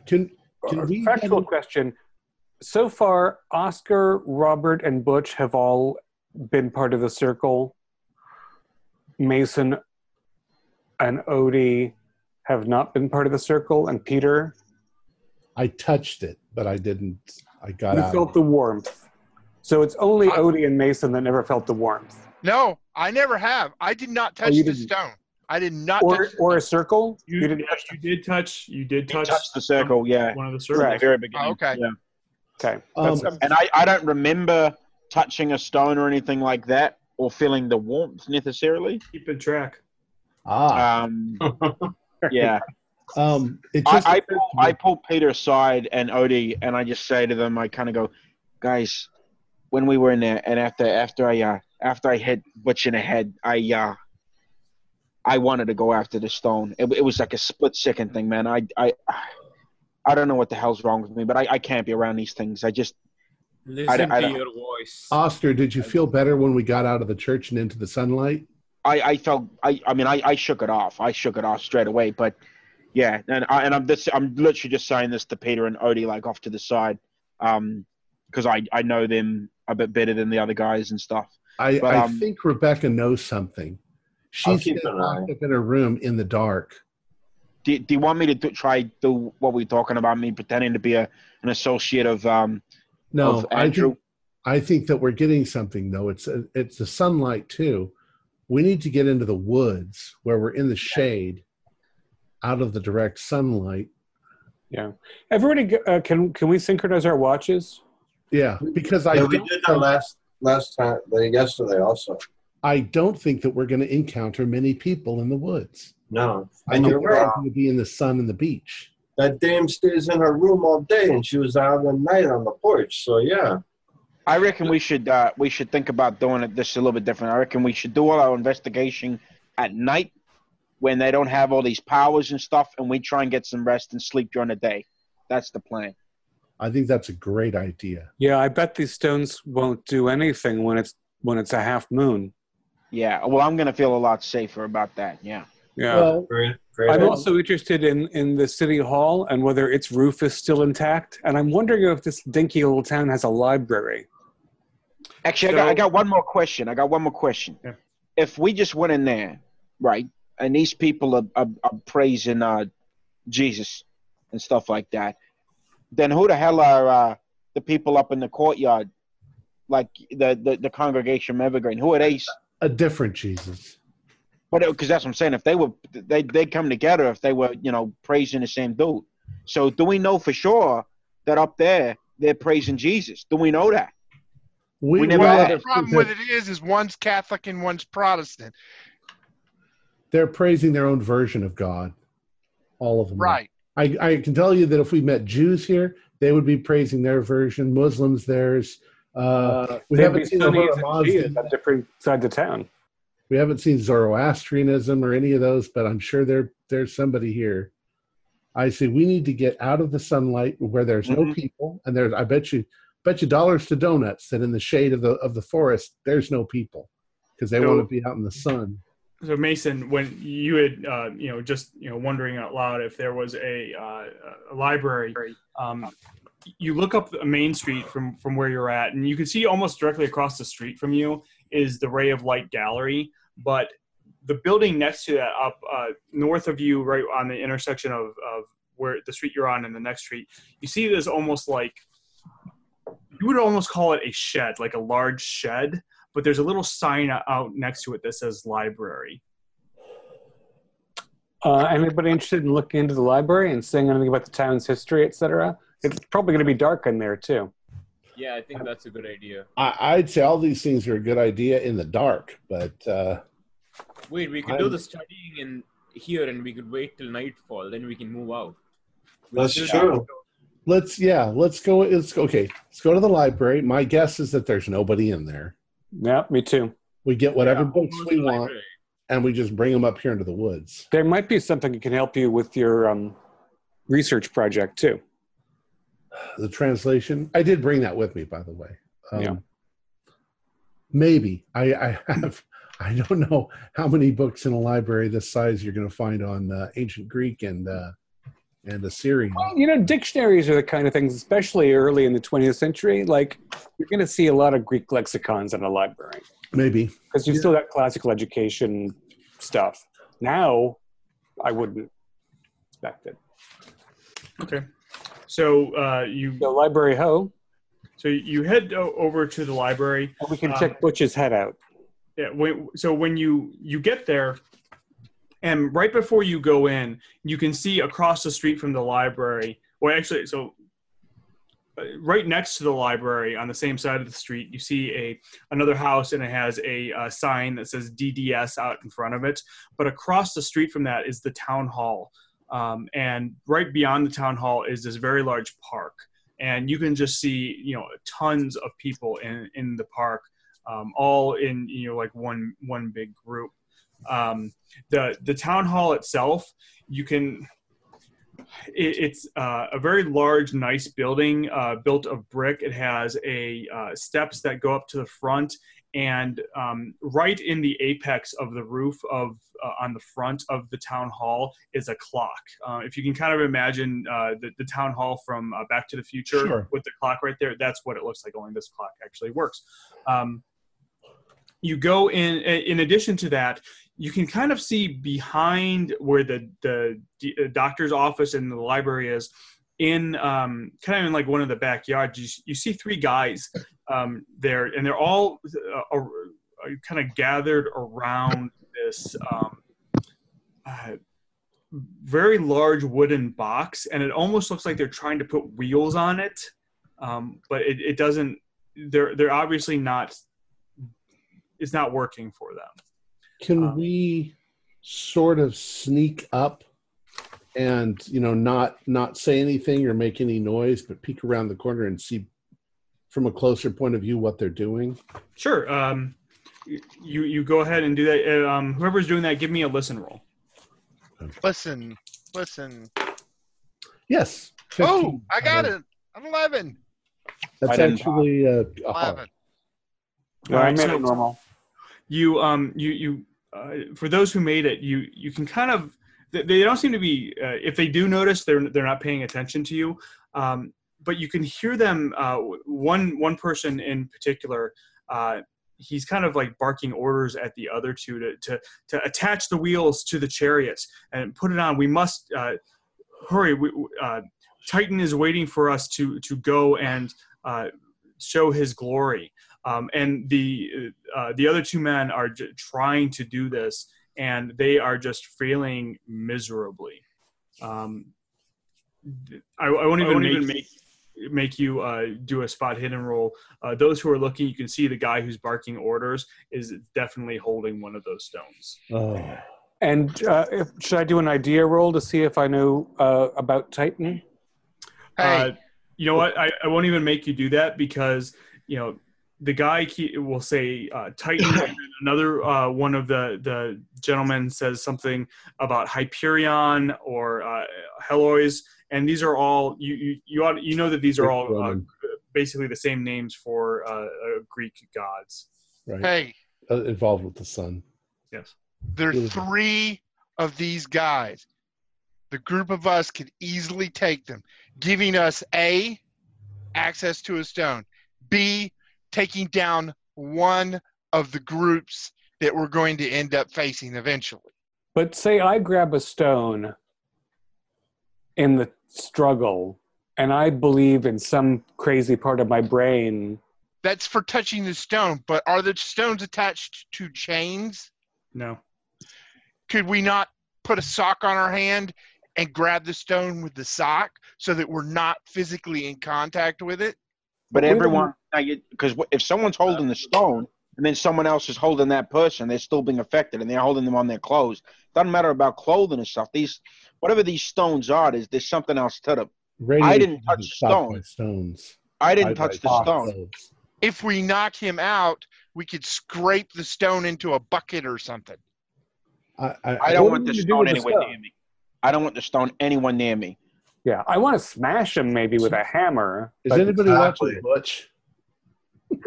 Can uh, can we factual get- question. So far, Oscar, Robert, and Butch have all been part of the circle. Mason and Odie have not been part of the circle, and Peter, I touched it, but I didn't. I got you out. felt the warmth. So it's only I- Odie and Mason that never felt the warmth, No, I never have. I did not touch Oh, the didn't. stone. I did not or touch. or a circle. You, You didn't yeah, touch you did touch. You did he touch, the circle, yeah. one of the At circles. the very beginning. Oh, okay. Yeah. Okay. Um, And I, I don't remember touching a stone or anything like that or feeling the warmth necessarily. Keeping track. ah, Um, yeah. um, it I, just I, pull, I pull Peter aside and Odie, and I just say to them, I kind of go, guys, when we were in there, and after after I uh, after I hit Butch in the head, I uh, I wanted to go after the stone. It, it was like a split second thing, man. I I I don't know what the hell's wrong with me, but I, I can't be around these things. I just Listen I to don't- your voice. Oscar, did you feel better when we got out of the church and into the sunlight? I, I felt I, I mean I, I shook it off. I shook it off straight away. But yeah, and I, and I'm this I'm literally just saying this to Peter and Odie like off to the side, um, because I I know them a bit better than the other guys and stuff. I, But, I um, think Rebecca knows something. I'll She's keep been an eye. locked up in her room in the dark. Do, do you want me to do, try do what we're talking about? Me pretending to be a an associate of um No, of I Andrew. think, I think that we're getting something though. It's a, it's the sunlight too. We need to get into the woods where we're in the shade, out of the direct sunlight. Yeah, everybody, uh, can can we synchronize our watches? Yeah, because I yeah, we did that last last time, yesterday also. I don't think that we're going to encounter many people in the woods. No, I and think you're we're going to be in the sun and the beach. That dame stays in her room all day, and she was out at night on the porch. So yeah, I reckon we should uh, we should think about doing it this a little bit different. I reckon we should do all our investigation at night when they don't have all these powers and stuff, and we try and get some rest and sleep during the day. That's the plan. I think that's a great idea. Yeah, I bet these stones won't do anything when it's when it's a half moon. Yeah. Well, I'm gonna feel a lot safer about that. Yeah. Yeah. Well, great, great. I'm idea. also interested in, in the city hall and whether its roof is still intact. And I'm wondering if this dinky little town has a library. Actually, I, got, I got one more question. I got one more question. Yeah. If we just went in there, right, and these people are, are, are praising uh, Jesus and stuff like that, then who the hell are uh, the people up in the courtyard, like the the, the congregation of Evergreen? Who are they? A different Jesus. But uh, because that's what I'm saying. If they were, they they come together. If they were, you know, praising the same dude. So do we know for sure that up there they're praising Jesus? Do we know that? We, We never well, The problem with it is, is one's Catholic and one's Protestant. They're praising their own version of God. All of them. are. Right. I, I can tell you that if we met Jews here, they would be praising their version. Muslims theirs. Uh, we they'd haven't seen and Mazda. Shias on different sides of town. we haven't seen Zoroastrianism or any of those, but I'm sure there there's somebody here. I say we need to get out of the sunlight where there's no Mhm. people, and there's I bet you bet you dollars to donuts that in the shade of the of the forest there's no people because they So- want to be out in the sun. So Mason, when you had, uh, you know, just you know, wondering out loud if there was a, uh, a library, um, you look up the main street from from where you're at, and you can see almost directly across the street from you is the Ray of Light Gallery. But the building next to that, up uh, north of you, right on the intersection of of where the street you're on and the next street, you see this almost like you would almost call it a shed, like a large shed but there's a little sign out next to it that says library. Uh, anybody interested in looking into the library and seeing anything about the town's history, etc.? It's probably going to be dark in there too. Yeah, I think that's a good idea. I, I'd say all these things are a good idea in the dark, but uh, Wait, we could I'm- do the studying in here, and we could wait till nightfall. Then we can move out. That's Still- true. let's yeah, let's go. Let's go. Okay, let's go to the library. My guess is that there's nobody in there. Yeah, me too. We get whatever Yeah, books we want, library. and we just bring them up here into the woods. There might be something that can help you with your um, research project too. The translation. I did bring that with me, by the way. Um, Yeah. Maybe I, I have. I don't know how many books in a library this size you're going to find on uh, ancient Greek and uh, and Assyrian. Well, you know, dictionaries are the kind of things, especially early in the 20th century. Like you're going to see a lot of Greek lexicons in a library Maybe because you've still got classical education stuff. Now, I wouldn't expect it. Okay. So uh, you the library ho, so you head over to the library. we can Um, check Butch's head out. Yeah. When, so when you you get there, and right before you go in, you can see across the street from the library. Well, actually, so uh, right next to the library on the same side of the street, you see a another house, and it has a uh, sign that says DDS out in front of it. But across the street from that is the town hall, um, and right beyond the town hall is this very large park. And you can just see, you know, tons of people in in the park, um, all in you know like one one big group. Um, the the town hall itself, you can. It, it's uh, a very large, nice building uh, built of brick. It has a uh, steps that go up to the front, and um, right in the apex of the roof of uh, on the front of the town hall is a clock. Uh, if you can kind of imagine uh, the, the town hall from uh, Back to the Future Sure. with the clock right there, that's what it looks like. Only this clock actually works. Um, you go in. In addition to that, you can kind of see behind where the the d- uh, doctor's office and the library is. In um, kind of in like one of the backyards, you, you see three guys um, there, and they're all uh, uh, kind of gathered around this um, uh, very large wooden box, and it almost looks like they're trying to put wheels on it, um, but it, it doesn't. They're they're obviously not. It's not working for them. Can Um, we sort of sneak up and you know not not say anything or make any noise, but peek around the corner and see from a closer point of view what they're doing? Sure. Um, you you go ahead and do that. Uh, Um, whoever's doing that, give me a listen roll. Listen, listen. Yes. Oh, I got it. I'm 11. That's I didn't- actually uh, a hard. 11. I Alright, made so- it normal. you um you you uh, for those who made it you you can kind of they, they don't seem to be uh, if they do notice they're they're not paying attention to you um but you can hear them uh one one person in particular uh he's kind of like barking orders at the other two to to to attach the wheels to the chariots and put it on we must uh hurry! We, uh, Titan is waiting for us to to go and uh, show his glory. Um, and the uh, the other two men are j- trying to do this, and they are just failing miserably. Um, I, I won't even, make, make make you uh, do a spot hidden roll. Uh, those who are looking, you can see the guy who's barking orders is definitely holding one of those stones. Oh. And uh, if, should I do an idea roll to see if I know uh, about Titan? Hey, Uh, you know what? I, I won't even make you do that because you know the guy will say uh, Titan. and another uh, one of the the gentlemen says something about Hyperion or uh, Helios, and these are all you you you, ought, you know that these are all uh, basically the same names for uh, uh, Greek gods. right? hey, Uh, involved with the sun. Yes. there are three of these guys. The group of us could easily take them, giving us A, access to a stone, B, taking down one of the groups that we're going to end up facing eventually. But say I grab a stone in the struggle, and I believe in some crazy part of my brain. That's for touching the stone, but are the stones attached to chains? No. Could we not put a sock on our hand and grab the stone with the sock so that we're not physically in contact with it? But everyone, because if someone's holding the stone and then someone else is holding that person, they're still being affected, and they're holding them on their clothes. Doesn't matter about clothing and stuff. These, whatever these stones are, there's there's something else to them. I didn't touch isn't the stone. Stones. I didn't By- touch by the stone. stones. If we knock him out, we could scrape the stone into a bucket or something. I, I, I don't want do the do stone anywhere near me. I don't want the stone anywhere near me. Yeah, I want to smash him maybe with a hammer. Is anybody watching Butch?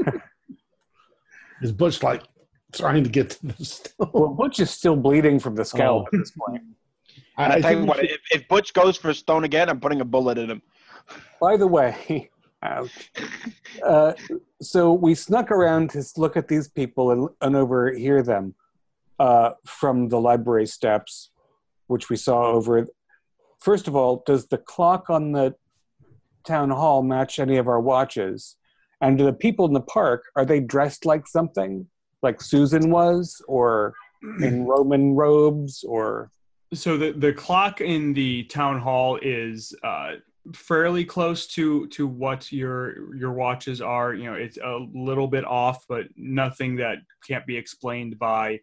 is Butch like trying to get to the stone? Well, Butch is still bleeding from the scalp Oh. at this point. And I, tell you think what, should- if, if Butch goes for a stone again, I'm putting a bullet in him. By the way. Uh, so we snuck around to look at these people and, and overhear them uh, from the library steps, which we saw over. First of all, does the clock on the town hall match any of our watches? And the people in the park are they dressed like something, like Susan was, or in Roman robes, or So the the clock in the town hall is uh, fairly close to to what your your watches are. You know, it's a little bit off, but nothing that can't be explained by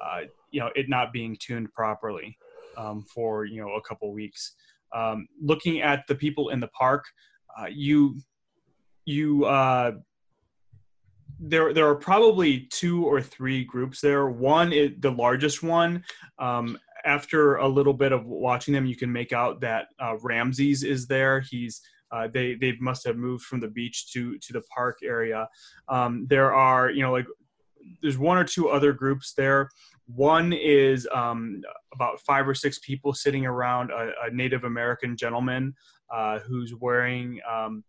uh, you know it not being tuned properly um, for you know a couple weeks. Um, looking at the people in the park, uh, you you uh, there there are probably two or three groups there. One is the largest one. Um, after a little bit of watching them, you can make out that uh, Ramses is there. He's uh, they they must have moved from the beach to to the park area. Um, there are you know like there's one or two other groups there. One is um, about five or six people sitting around a, a Native American gentleman uh, who's wearing um,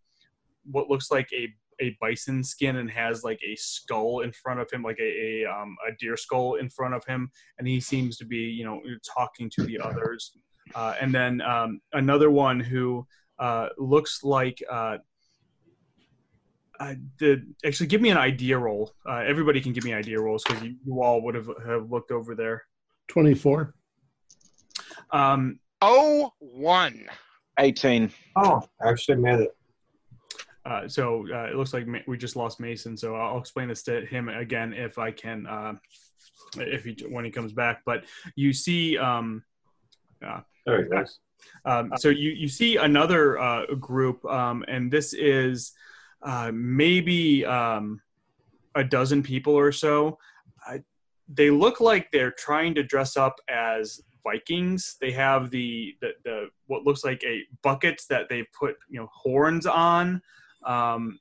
what looks like a a bison skin and has like a skull in front of him, like a a, um, a deer skull in front of him, and he seems to be you know talking to the others. Uh, and then um, another one who uh, looks like uh, uh, the actually give me an idea roll. Uh, everybody can give me idea rolls because you, you all would have, have looked over there. 24. Um, Oh, one. 18. Oh, I actually made it. Uh, so uh, it looks like we just lost Mason. So I'll explain this to him again if I can, uh, if he when he comes back. But you see, um, There he goes. um, so you you see another uh, group, um, and this is uh, maybe um, a dozen people or so. Uh, they look like they're trying to dress up as Vikings. They have the, the the what looks like a buckets that they put you know horns on. Um,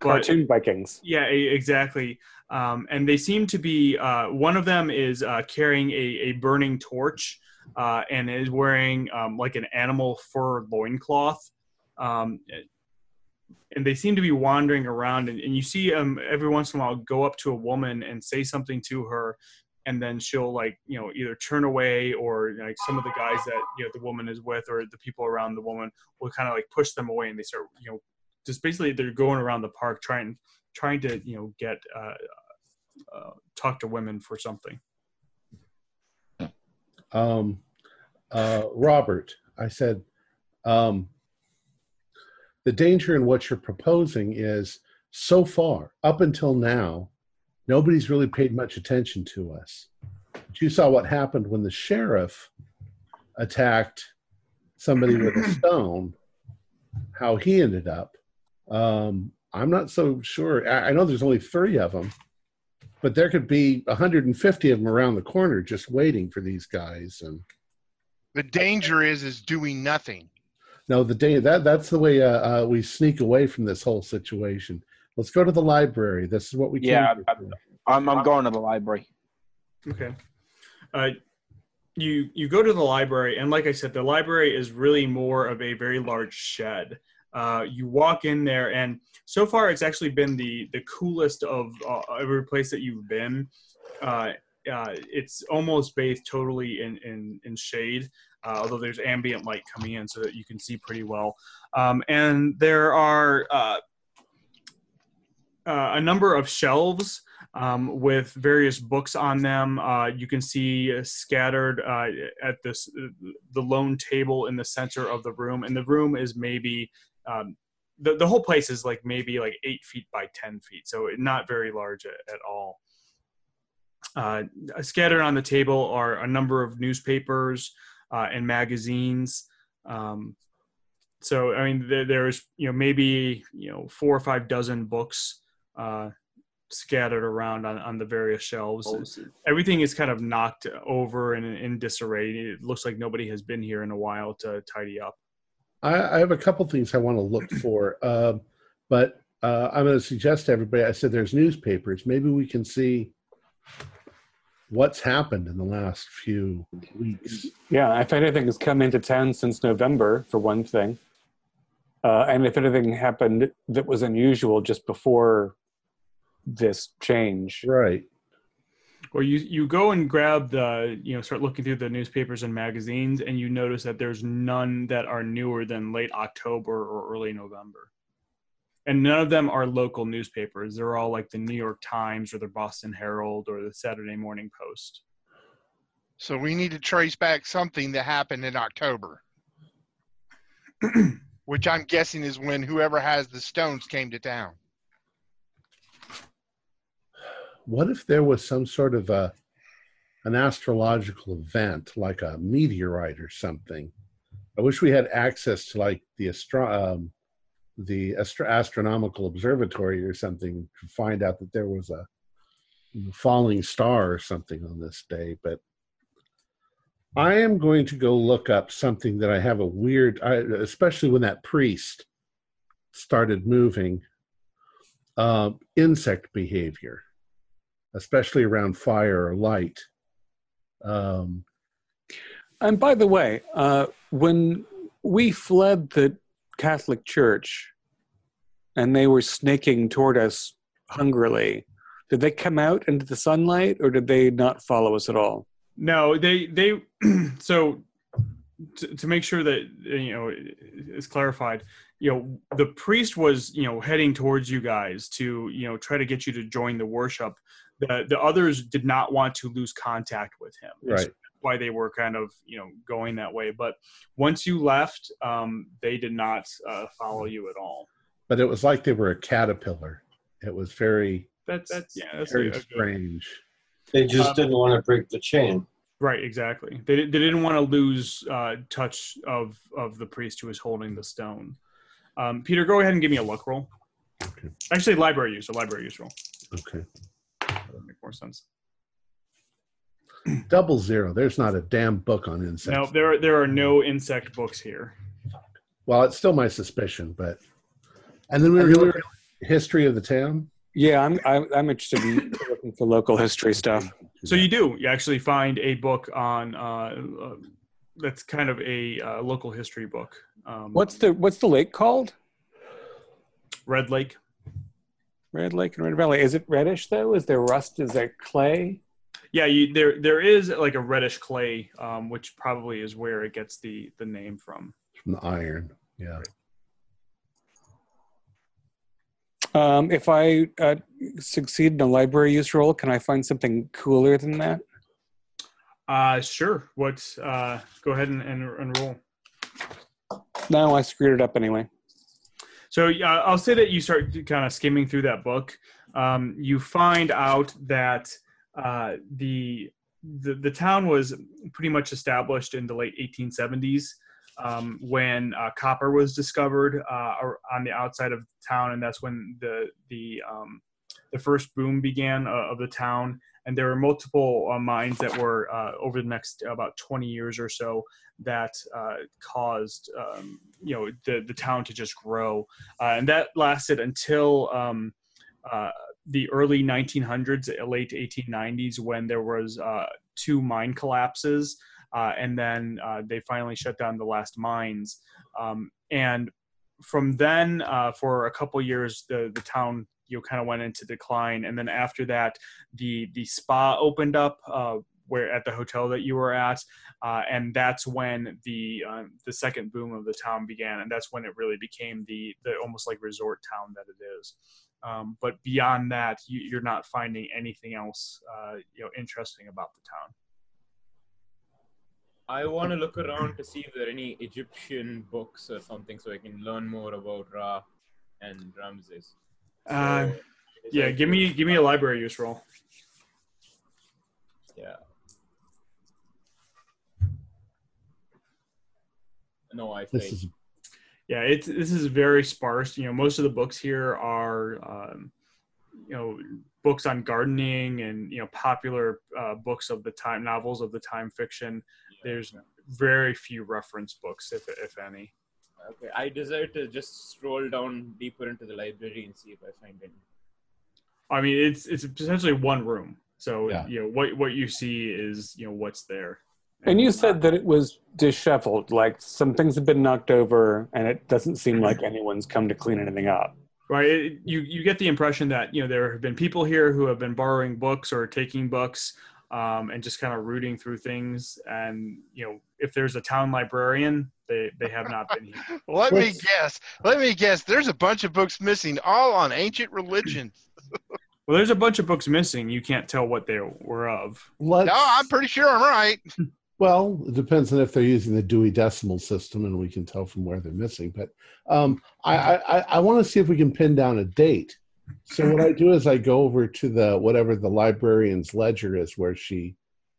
but cartoon Vikings. yeah, exactly. Um, and they seem to be. Uh, one of them is uh, carrying a, a burning torch uh, and is wearing um, like an animal fur loincloth. Um, and they seem to be wandering around, and, and you see um, every once in a while go up to a woman and say something to her. and then she'll like you know either turn away or like some of the guys that you know the woman is with or the people around the woman will kind of like push them away and they start you know just basically they're going around the park trying trying to you know get uh, uh, talk to women for something. um, uh, Robert, I said, um, the danger in what you're proposing is so far, up until now, nobody's really paid much attention to us. But you saw what happened when the sheriff attacked somebody with a stone, how he ended up. Um, I'm not so sure. I, I know there's only three of them, but there could be 150 of them around the corner just waiting for these guys. And The danger is is doing nothing. no, the day that that's the way uh, uh, we sneak away from this whole situation. Let's go to the library. This is what we came Yeah, here I, I'm I'm going to the library. Okay. Uh, you you go to the library, and like I said, the library is really more of a very large shed. Uh, you walk in there, and so far it's actually been the the coolest of uh, every place that you've been. Uh, uh, it's almost bathed totally in in, in shade, uh, although there's ambient light coming in so that you can see pretty well. Um, and there are a number of shelves um, with various books on them. Uh, you can see scattered uh, at this the lone table in the center of the room, and the room is maybe um, the the whole place is like maybe like eight feet by ten feet, so not very large at, at all. Uh, scattered on the table are a number of newspapers uh, and magazines. Um, so I mean, there, there's you know maybe you know four or five dozen books uh, scattered around on, on the various shelves. Everything is kind of knocked over and in disarray. It looks like nobody has been here in a while to tidy up. I, I have a couple things I want to look for, um, but uh, I'm going to suggest to everybody. I said there's newspapers. Maybe we can see what's happened in the last few weeks. Yeah, if anything has come into town since November, for one thing, uh, and if anything happened that was unusual just before this change. Right. Or you you go and grab the you know start looking through the newspapers and magazines, and you notice that there's none that are newer than late October or early November. And none of them are local newspapers. They're all like the New York Times or the Boston Herald or the Saturday Morning Post. So we need to trace back something that happened in October, which I'm guessing is when whoever has the stones came to town. What if there was some sort of a an astrological event, like a meteorite or something? I wish we had access to like the astro um, the astro- astronomical observatory or something to find out that there was a falling star or something on this day. But I am going to go look up something that I have a weird, I, especially when that priest started moving, uh, insect behavior, especially around fire or light. Um, And by the way, uh, when we fled the Catholic Church and they were snaking toward us hungrily, did they come out into the sunlight or did they not follow us at all? No, they they so to, to make sure that you know it's clarified. You know, the priest was you know heading towards you guys to you know try to get you to join the worship. The the others did not want to lose contact with him. And so Right. that's why they were kind of you know going that way. But once you left, um, they did not uh, follow you at all. but it was like they were a caterpillar. It was very, That's that's yeah, that's very a good, strange. They just Um, didn't want to break the chain. Right, exactly. They, they didn't want to lose uh, touch of of the priest who was holding the stone. Um, Peter, go ahead and give me a luck roll. Okay. Actually, library use, a library use roll. Okay. That would make more sense. Double zero. There's not a damn book on insects. No, there are, there are no insect books here. Well, it's still my suspicion, but. And then we were And then looking history of the town. Yeah, I'm I'm, I'm interested in looking for local history stuff. So you do. You actually find a book on uh, uh, that's kind of a uh, local history book. Um, What's the what's the lake called? Red Lake? Red Lake and Red Valley. Is it reddish though? Is there rust? Is there clay? Yeah, you, there there is like a reddish clay, um, which probably is where it gets the the name from. From the iron. Yeah. Um, if I uh, succeed in a library use roll, can I find something cooler than that? Uh, sure. What? Uh, go ahead and, and, and roll. No, I screwed it up anyway. So uh, I'll say that you start kind of skimming through that book. Um, you find out that uh, the, the the town was pretty much established in the late 1870s um, when uh, copper was discovered uh, on the outside of the town, and that's when the the um, the first boom began uh, of the town. And there were multiple uh, mines that were uh, over the next about 20 years or so that uh, caused um, you know the the town to just grow, uh, and that lasted until um, uh, the early 1900s, late 1890s, when there was uh, two mine collapses, uh, and then uh, they finally shut down the last mines, um, and from then uh, for a couple years the the town you know kind of went into decline. And then after that the the spa opened up uh, where at the hotel that you were at uh, and that's when the uh, the second boom of the town began and that's when it really became the the almost like resort town that it is. Um, but beyond that you, you're not finding anything else uh, you know interesting about the town. I want to look around to see if there are any Egyptian books or something so I can learn more about Ra and Ramses. So, Uh, yeah give me give me a library use roll. Yeah. No, I This is yeah it's this is very sparse. You know most of the books here are um, you know books on gardening and you know popular uh, books of the time novels of the time fiction. There's very few reference books if if any Okay, I desire to just scroll down deeper into the library and see if I find any. i mean it's it's essentially one room so Yeah. you know what what you see is you know what's there And you said that it was disheveled, like some things have been knocked over, and it doesn't seem like anyone's come to clean anything up. right it, you you get the impression that you know there have been people here who have been borrowing books or taking books um, and just kind of rooting through things and you know if there's a town librarian they they have not been here Let me guess. Let me guess. There's a bunch of books missing, all on ancient religions. well there's a bunch of books missing you can't tell what they were of let's, No, I'm pretty sure I'm right. well, it depends on if they're using the Dewey Decimal System, and we can tell from where they're missing. But um, I, I, I want to see if we can pin down a date. So what I do is I go over to the whatever the librarian's ledger is, where she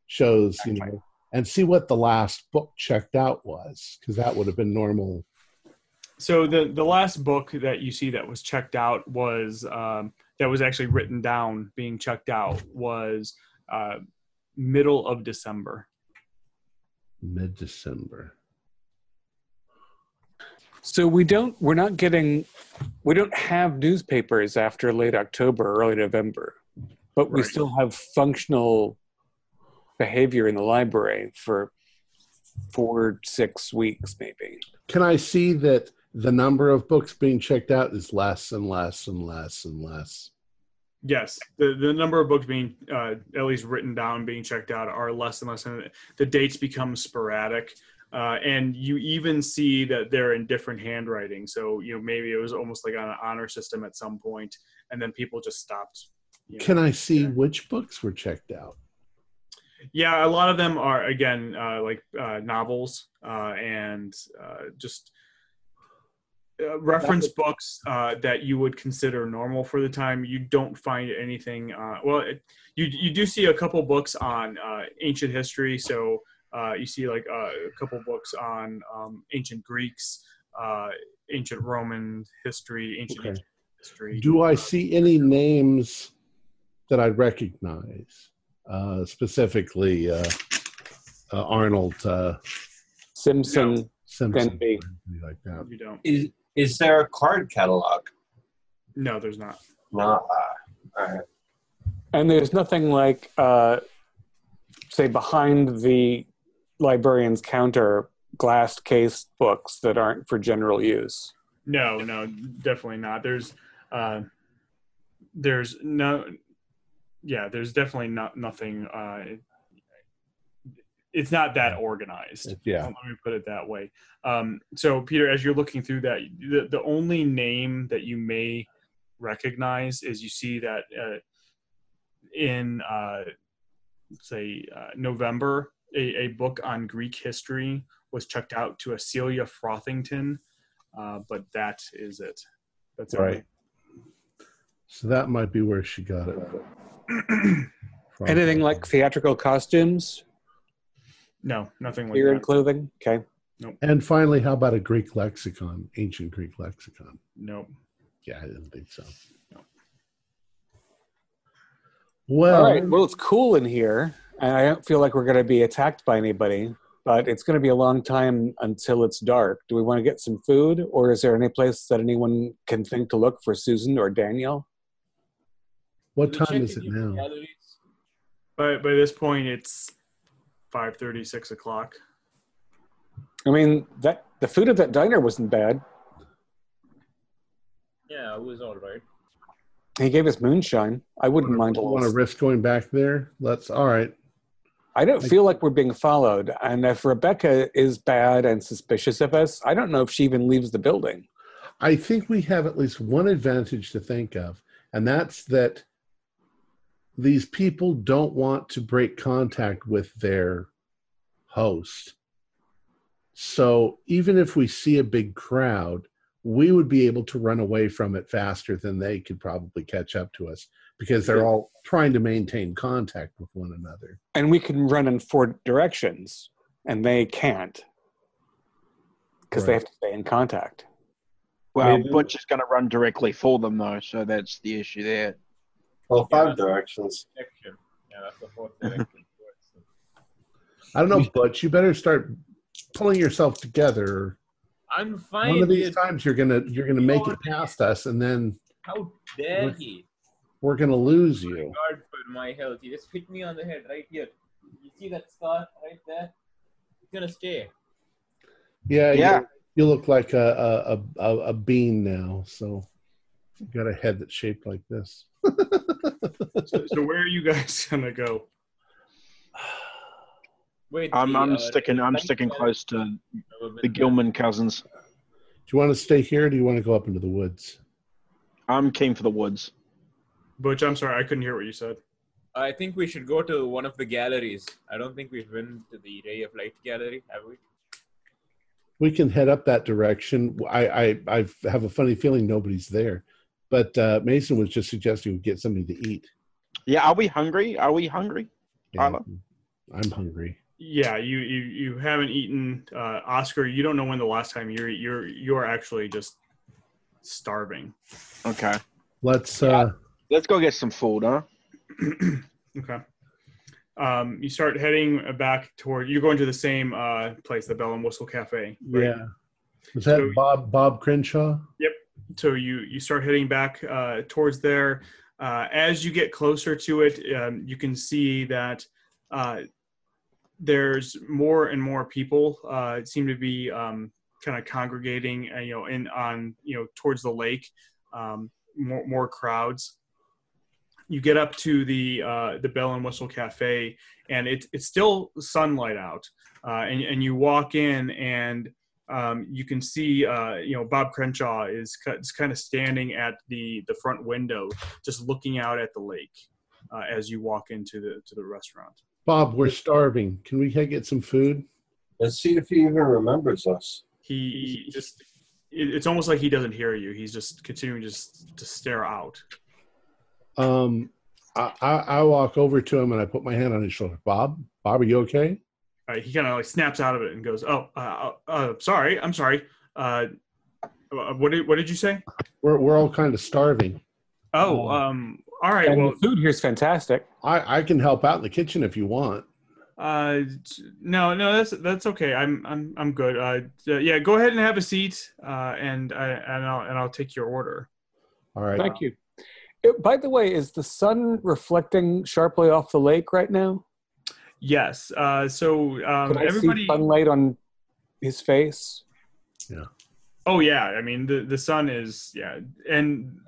shows, you know, and see what the last book checked out was, because that would have been normal. so the the last book that you see that was checked out was um, that was actually written down being checked out was uh, middle of december Mid December. So we don't, we're not getting, we don't have newspapers after late October, early November, but we still have functional behavior in the library for four, six weeks, maybe. Can I see that the number of books being checked out is less and less and less and less? Yes, the the number of books being uh, at least written down, being checked out, are less and less, and the dates become sporadic. Uh, and you even see that they're in different handwriting. So you know maybe it was almost like on an honor system at some point, and then people just stopped. you know. Can I see which books were checked out? Yeah, a lot of them are again uh, like uh, novels uh, and uh, just uh, reference books uh, that you would consider normal for the time. You don't find anything. Uh, well, it, you you do see a couple books on uh, ancient history. So uh, you see like uh, a couple books on um, ancient Greeks, uh, ancient Roman history, ancient Okay. Egyptian history. Do I Uh, see any names that I recognize? Uh, specifically, uh, uh, Arnold uh, Simpson, Simpson, Denby. or like that. You don't. Is is there a card catalog? No, there's not. No. Uh, all right. and there's nothing like, uh, say, behind the librarian's counter, glass case books that aren't for general use. No, no, definitely not. There's, uh, there's no, yeah, there's definitely not nothing. Uh, it's not that organized. Yeah. Let me put it that way. Um, so, Peter, as you're looking through that, the, the only name that you may recognize is you see that uh, in, uh, say, uh, November, a, a book on Greek history was checked out to a Celia Frothington, uh, but that is it. That's all Right. So that might be where she got it. Anything like theatrical costumes, No, nothing like gear and that. clothing? Okay. Nope. And finally, how about a Greek lexicon, ancient Greek lexicon? Nope. Yeah, I didn't think so. Well, All right. Well, it's cool in here, and I don't feel like we're going to be attacked by anybody. But it's going to be a long time until it's dark. Do we want to get some food, or is there any place that anyone can think to look for Susan or Daniel? what We time is it now? Calories. But by this point, it's five thirty, six o'clock. I mean, that the food at that diner wasn't bad. Yeah, it was all right. He gave us moonshine. I wouldn't mind. a Want to risk going back there? Let's. All right. I don't feel like we're being followed. And if Rebecca is bad and suspicious of us, I don't know if she even leaves the building. I think we have at least one advantage to think of, and that's that these people don't want to break contact with their host. So even if we see a big crowd, we would be able to run away from it faster than they could probably catch up to us because they're all trying to maintain contact with one another. And we can run in four directions, and they can't because they have to stay in contact. Well, Maybe- Butch is going to run directly for them though, so that's the issue there. Well, five directions. Section. Yeah, that's the fourth direction. I don't know, Butch. You better start pulling yourself together. I'm fine. One of these dude. times you're gonna you're gonna make it past us, and then How dare Look- he? We're gonna lose you. God, for my health. You just hit me on the head right here. You see that scar right there? It's gonna stay. Yeah, Yeah. You, you look like a a, a a bean now. So you got a head that's shaped like this. So, so where are you guys going to go? Wait, I'm the, I'm uh, sticking I'm sticking close to uh, the Gilman cousins. Do you want to stay here? or Do you want to go up into the woods? I'm keen for the woods. Butch, I'm sorry, I couldn't hear what you said. I think we should go to one of the galleries. I don't think we've been to the Ray of Light gallery, have we? We can head up that direction. I I I have a funny feeling nobody's there, but uh, Mason was just suggesting we get something to eat. Yeah, are we hungry? Are we hungry? Yeah, Tyler? I'm hungry. Yeah, you you you haven't eaten, uh, Oscar. You don't know when the last time you're you're you're actually just starving. Okay. Let's. uh Let's go get some food, huh? okay. Um, you start heading back toward. You're going to the same uh, place, the Bell and Whistle Cafe. right? Yeah. Was that So- Bob Bob Crenshaw? Yep. So you you start heading back uh, towards there. Uh, as you get closer to it, um, you can see that uh, there's more and more people uh, seem to be um, kind of congregating, uh, you know, in on you know towards the lake. Um, more more crowds. You get up to the uh, the Bell and Whistle Cafe, and it's it's still sunlight out, uh, and and you walk in and um, you can see, uh, you know, Bob Crenshaw is, ki- is kind of standing at the the front window, just looking out at the lake uh, as you walk into the to the restaurant. Bob, we're starving. Can we get some food? Let's see if he even remembers us. He just. It's almost like he doesn't hear you. He's just continuing just to stare out. Um, I, I, I walk over to him and I put my hand on his shoulder. Bob, Bob, are you okay? Uh, he kind of like snaps out of it and goes, "Oh, uh, uh, sorry, I'm sorry. Uh, uh, what did what did you say? We're we're all kind of starving. Oh, um, all right. and Well, the food here's fantastic. I I can help out in the kitchen if you want. Uh, no, no, that's that's okay. I'm I'm I'm good. Uh, yeah, go ahead and have a seat. Uh, and I and I'll and I'll take your order. All right. Thank you. Uh, By the way, is the sun reflecting sharply off the lake right now? Yes. Uh, so um, Can I everybody. see sunlight on his face? Yeah. Oh yeah, I mean the the sun is yeah, and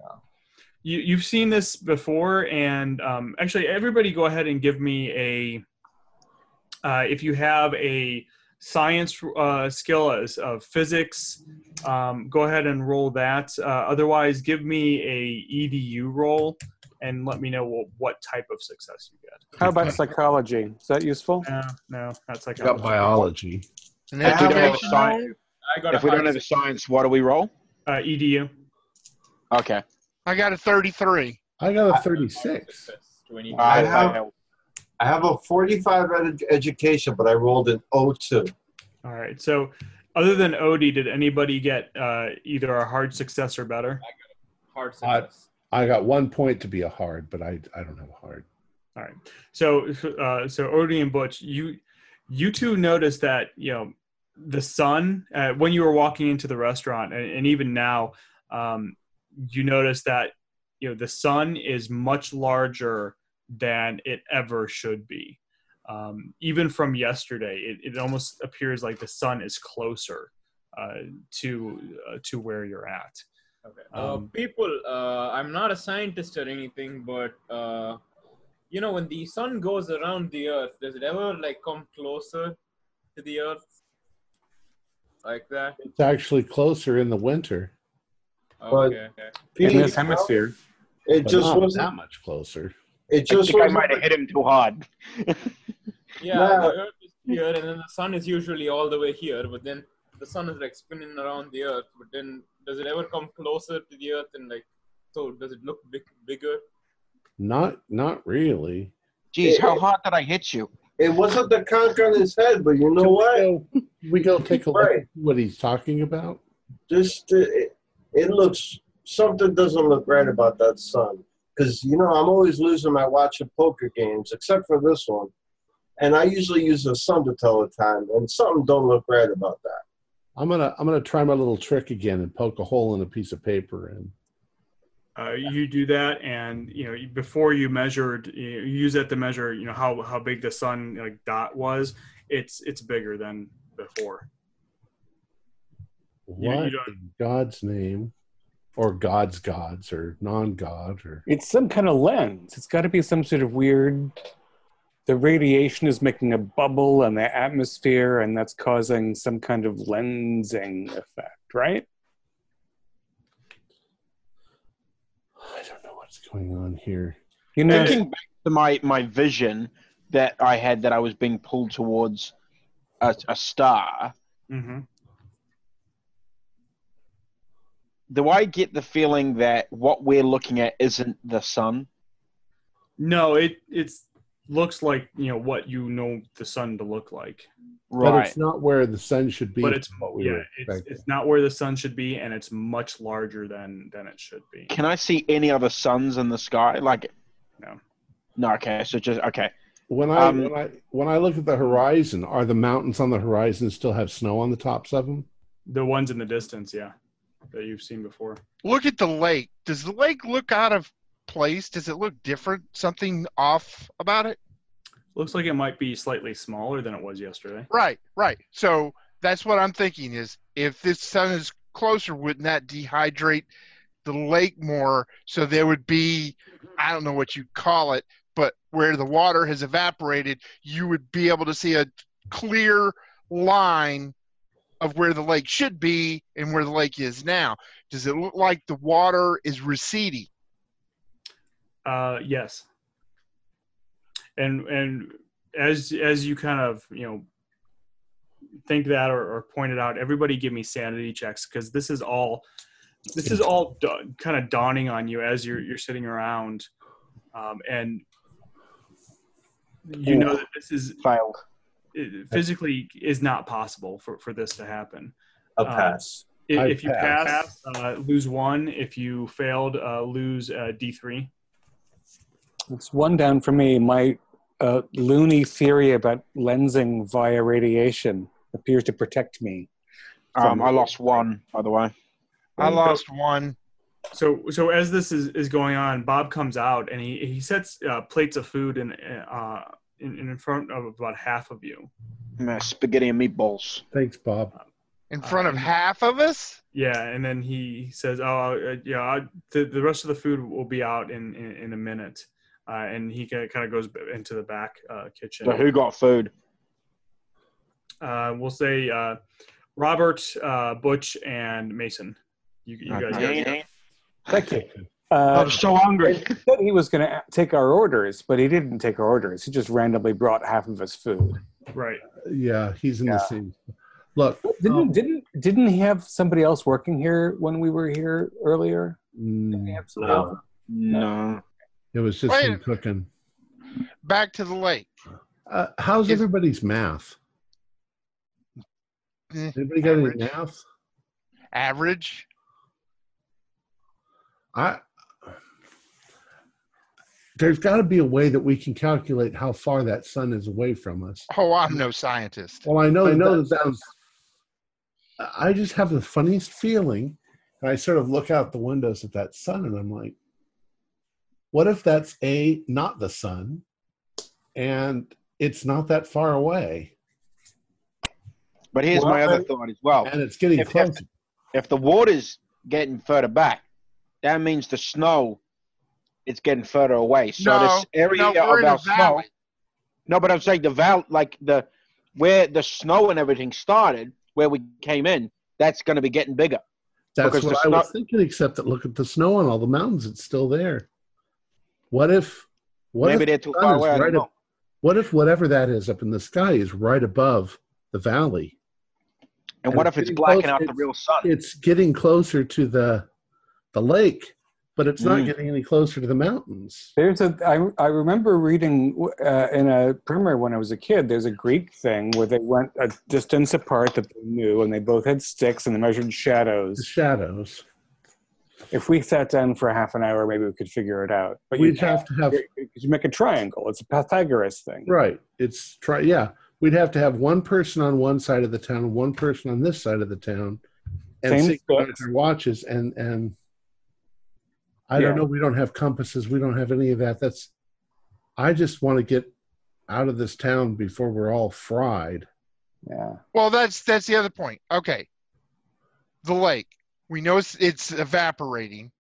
you, you've seen this before, and um, actually, everybody, go ahead and give me a. Uh, if you have a science uh, skill as of physics, um, go ahead and roll that. Uh, otherwise, give me a EDU roll and let me know what, what type of success you get. How about psychology? Is that useful? No, no, that's like got biology. An If we don't have a science, roll? I got if we don't have a science, what do we roll? uh, EDU. Okay. I got a 33. I got a 36. success, 20. I I have- help. I have a 45 ed- education, but I rolled an 02. All right. So, other than Odie, did anybody get uh, either a hard success or better? hard I- success. I got one point to be a hard, but I I don't have a hard. All right. So, uh, so Odie and Butch, you you two noticed that you know the sun uh, when you were walking into the restaurant, and, and even now, um, you notice that you know the sun is much larger than it ever should be. Um, even from yesterday, it, it almost appears like the sun is closer uh, to uh, to where you're at. Okay. Uh, Um, people, uh, I'm not a scientist or anything, but uh, you know, when the sun goes around the Earth, does it ever like come closer to the Earth, like that? It's actually closer in the winter, But- Okay. okay. In Pete, this hemisphere. it just not wasn't. that much closer. It I just think I might have hit him too hard. Yeah, Nah. the Earth is here, and then the sun is usually all the way here, but then the sun is like spinning around the Earth. But then, does it ever come closer to the Earth and like? So does it look big, bigger? Not not really. Jeez, how hard did I hit you? It wasn't the conch on his head, but you know Can we what? go- we go take a look Right. at what he's talking about. Just uh, it, it looks something doesn't look right about that sun. Because you know I'm always losing my watch of poker games, except for this one, and I usually use the sun to tell the time, and something don't look right about that. I'm gonna I'm gonna try my little trick again and poke a hole in a piece of paper and Uh, you do that, and you know before you measured, you you use that to measure, you know how how big the sun like dot was. It's it's bigger than before. You- you what in God's name, or God's gods, or non-God, or It's some kind of lens. It's got to be some sort of weird. The radiation is making a bubble in the atmosphere, and that's causing some kind of lensing effect, right? I don't know what's going on here. You know, Thinking back to my, my vision that I had that I was being pulled towards a, a star, hmm do I get the feeling that what we're looking at isn't the sun? No, it it's looks like you know what you know the sun to look like, Right. But Right. it's not where the sun should be. but it's what we yeah, it's, it's not where the sun should be, and it's much larger than than it should be. Can I see any other suns in the sky? Like, No. No. Okay. So just okay. When I Um, when I when I look at the horizon, are the mountains on the horizon still have snow on the tops of them? The ones in the distance, yeah, that you've seen before. Look at the lake. Does the lake look out of place? Does it look different? Something off about it? Looks like it might be slightly smaller than it was yesterday. Right, right. So that's what I'm thinking is if this sun is closer, wouldn't that dehydrate the lake more? So there would be, I don't know what you call it, but where the water has evaporated, you would be able to see a clear line of where the lake should be and where the lake is now. Does it look like the water is receding? Uh, yes. And and as as you kind of you know think that or, or point it out, everybody give me sanity checks because this is all this is all da- kind of dawning on you as you're you're sitting around, um, and you know that this is Failed. It physically is not possible for for this to happen. A Uh, pass. If, if you pass. pass, uh, lose one. If you failed, uh, lose uh, D three. it's one down for me. My uh, loony theory about lensing via radiation appears to protect me. Um, I lost one, by the way. I lost one. So, so as this is, is going on, Bob comes out and he, he sets uh, plates of food in, uh, in in front of about half of you. Mm, Spaghetti and meatballs. Thanks, Bob. In front of half of us? Yeah, and then he says, "Oh, uh, yeah, I, the the rest of the food will be out in in, in a minute." Uh, and he kind of goes into the back uh, kitchen. So who got food? Uh, we'll say uh, Robert, uh, Butch, and Mason. You, you guys got Dang. Thank you. Uh, I'm so hungry. he said he was going to take our orders, but he didn't take our orders. He just randomly brought half of his food. right. Yeah, he's in the Yeah. same. Look, Didn't um, didn't didn't he have somebody else working here when we were here earlier? Didn't he have somebody else? No. it was just Wait. him cooking. Back to the lake. Uh, how's Is- everybody's math? Eh, Anybody got any math? Average. I there's got to be a way that we can calculate how far that sun is away from us. Oh, I'm no scientist. Well, I know, I know that sounds. I just have the funniest feeling, and I sort of look out the windows at that sun, and I'm like, "What if that's a not the sun, and it's not that far away, But here's Well, my other thought as well. and it's getting If- if- If the water's getting further back, that means the snow is getting further away. So no, this area no, we're in of a our snow. No, but I'm saying the val like the where the snow and everything started, where we came in, that's going to be getting bigger. That's because what the I was thinking. Except that look at the snow on all the mountains; it's still there. What if? What Maybe if they're too far is away. I don't right know. what if whatever that is up in the sky is right above the valley? And what if it's getting blacking close, out the real sun? It's getting closer to the the lake, but it's not Mm. getting any closer to the mountains. There's a. I, I remember reading uh, in a primer when I was a kid. There's a Greek thing where they went a distance apart that they knew, and they both had sticks and they measured shadows. The shadows. If we sat down for half an hour, maybe we could figure it out. But We'd you have to have you make a triangle. It's a Pythagoras thing. right. It's try. Yeah, we'd have to have one person on one side of the town, one person on this side of the town, and Same watches. And and I Yeah. don't know. We don't have compasses. We don't have any of that. That's. I just want to get out of this town before we're all fried. Yeah. Well, that's that's the other point. Okay, the lake. We know it's it's evaporating.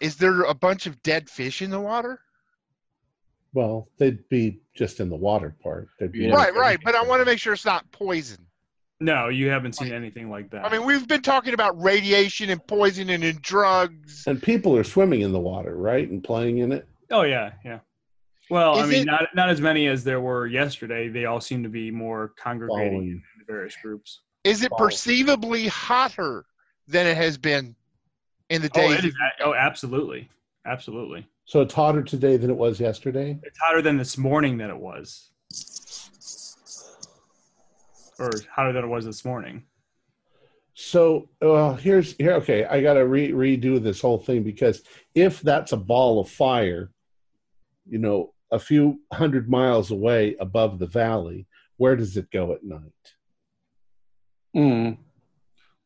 Is there a bunch of dead fish in the water? Well, they'd be just in the water part. They'd be Yeah. Right, right. But I want to make sure it's not poison. No, you haven't seen anything like that. I mean, we've been talking about radiation and poisoning and drugs. And people are swimming in the water, right, and playing in it. oh yeah, yeah. Well, I mean, it- not not as many as there were yesterday. They all seem to be more congregating Following. in various groups. Is it Wow. perceivably hotter than it has been in the Oh, days? it is. Oh, absolutely, absolutely. So it's hotter today than it was yesterday. It's hotter than this morning than it was, or hotter than it was this morning. So uh, here's here. Okay, I got to re- redo this whole thing because if that's a ball of fire, you know, a few hundred miles away above the valley, where does it go at night? Mm.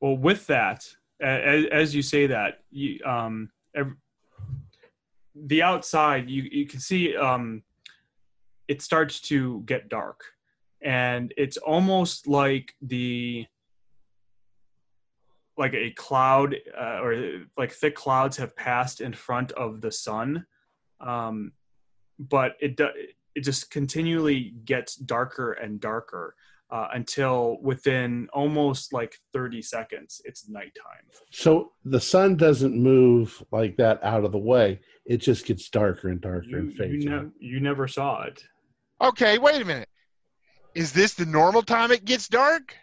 Well, with that, as, as you say that, you, um, ev- the outside, you, you can see um, it starts to get dark. And it's almost like the like a cloud uh, or like thick clouds have passed in front of the sun um, but it do, it just continually gets darker and darker uh, until within almost like 30 seconds it's nighttime So the sun doesn't move like that out of the way. It just gets darker and darker you, and fades. you, ne- you never saw it Okay, wait a minute. Is this the normal time it gets dark?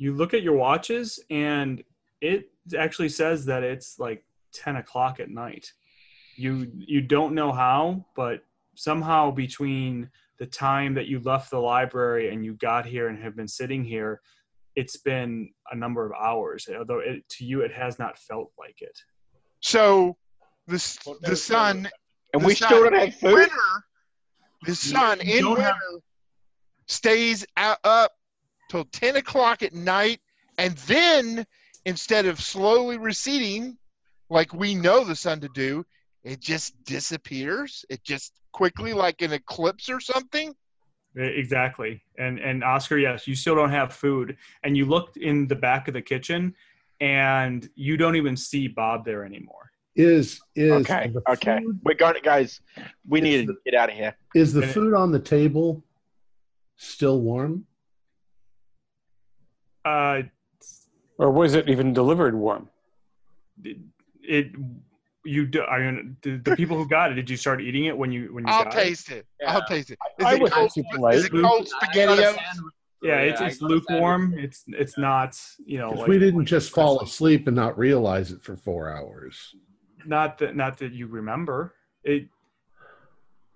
you look at your watches and it actually says that it's like 10 o'clock at night you you don't know how but somehow between the time that you left the library and you got here and have been sitting here it's been a number of hours although it, to you it has not felt like it So the the sun And the we sun still don't have food. Winter, the sun you in winter have- stays out, up till ten o'clock at night, and then instead of slowly receding, like we know the sun to do, it just disappears. It just quickly, like an eclipse or something. Exactly. And and Oscar, yes, you still don't have food, and you looked in the back of the kitchen, and you don't even see Bob there anymore. Is is Okay, okay. We're going, guys. We need the- to get out of here. is the And it- food on the table still warm? Uh, Or was it even delivered warm? it, it you do, I mean the, the people who got it. Did you start eating it when you when you I'll got taste it. I'll taste it. Is I it was cold, super is it cold spaghettios? it? Yeah, it's I it's got a lukewarm. sandwich. It's it's not you know like we didn't just fall asleep and not realize it for four hours. not that not that you remember it.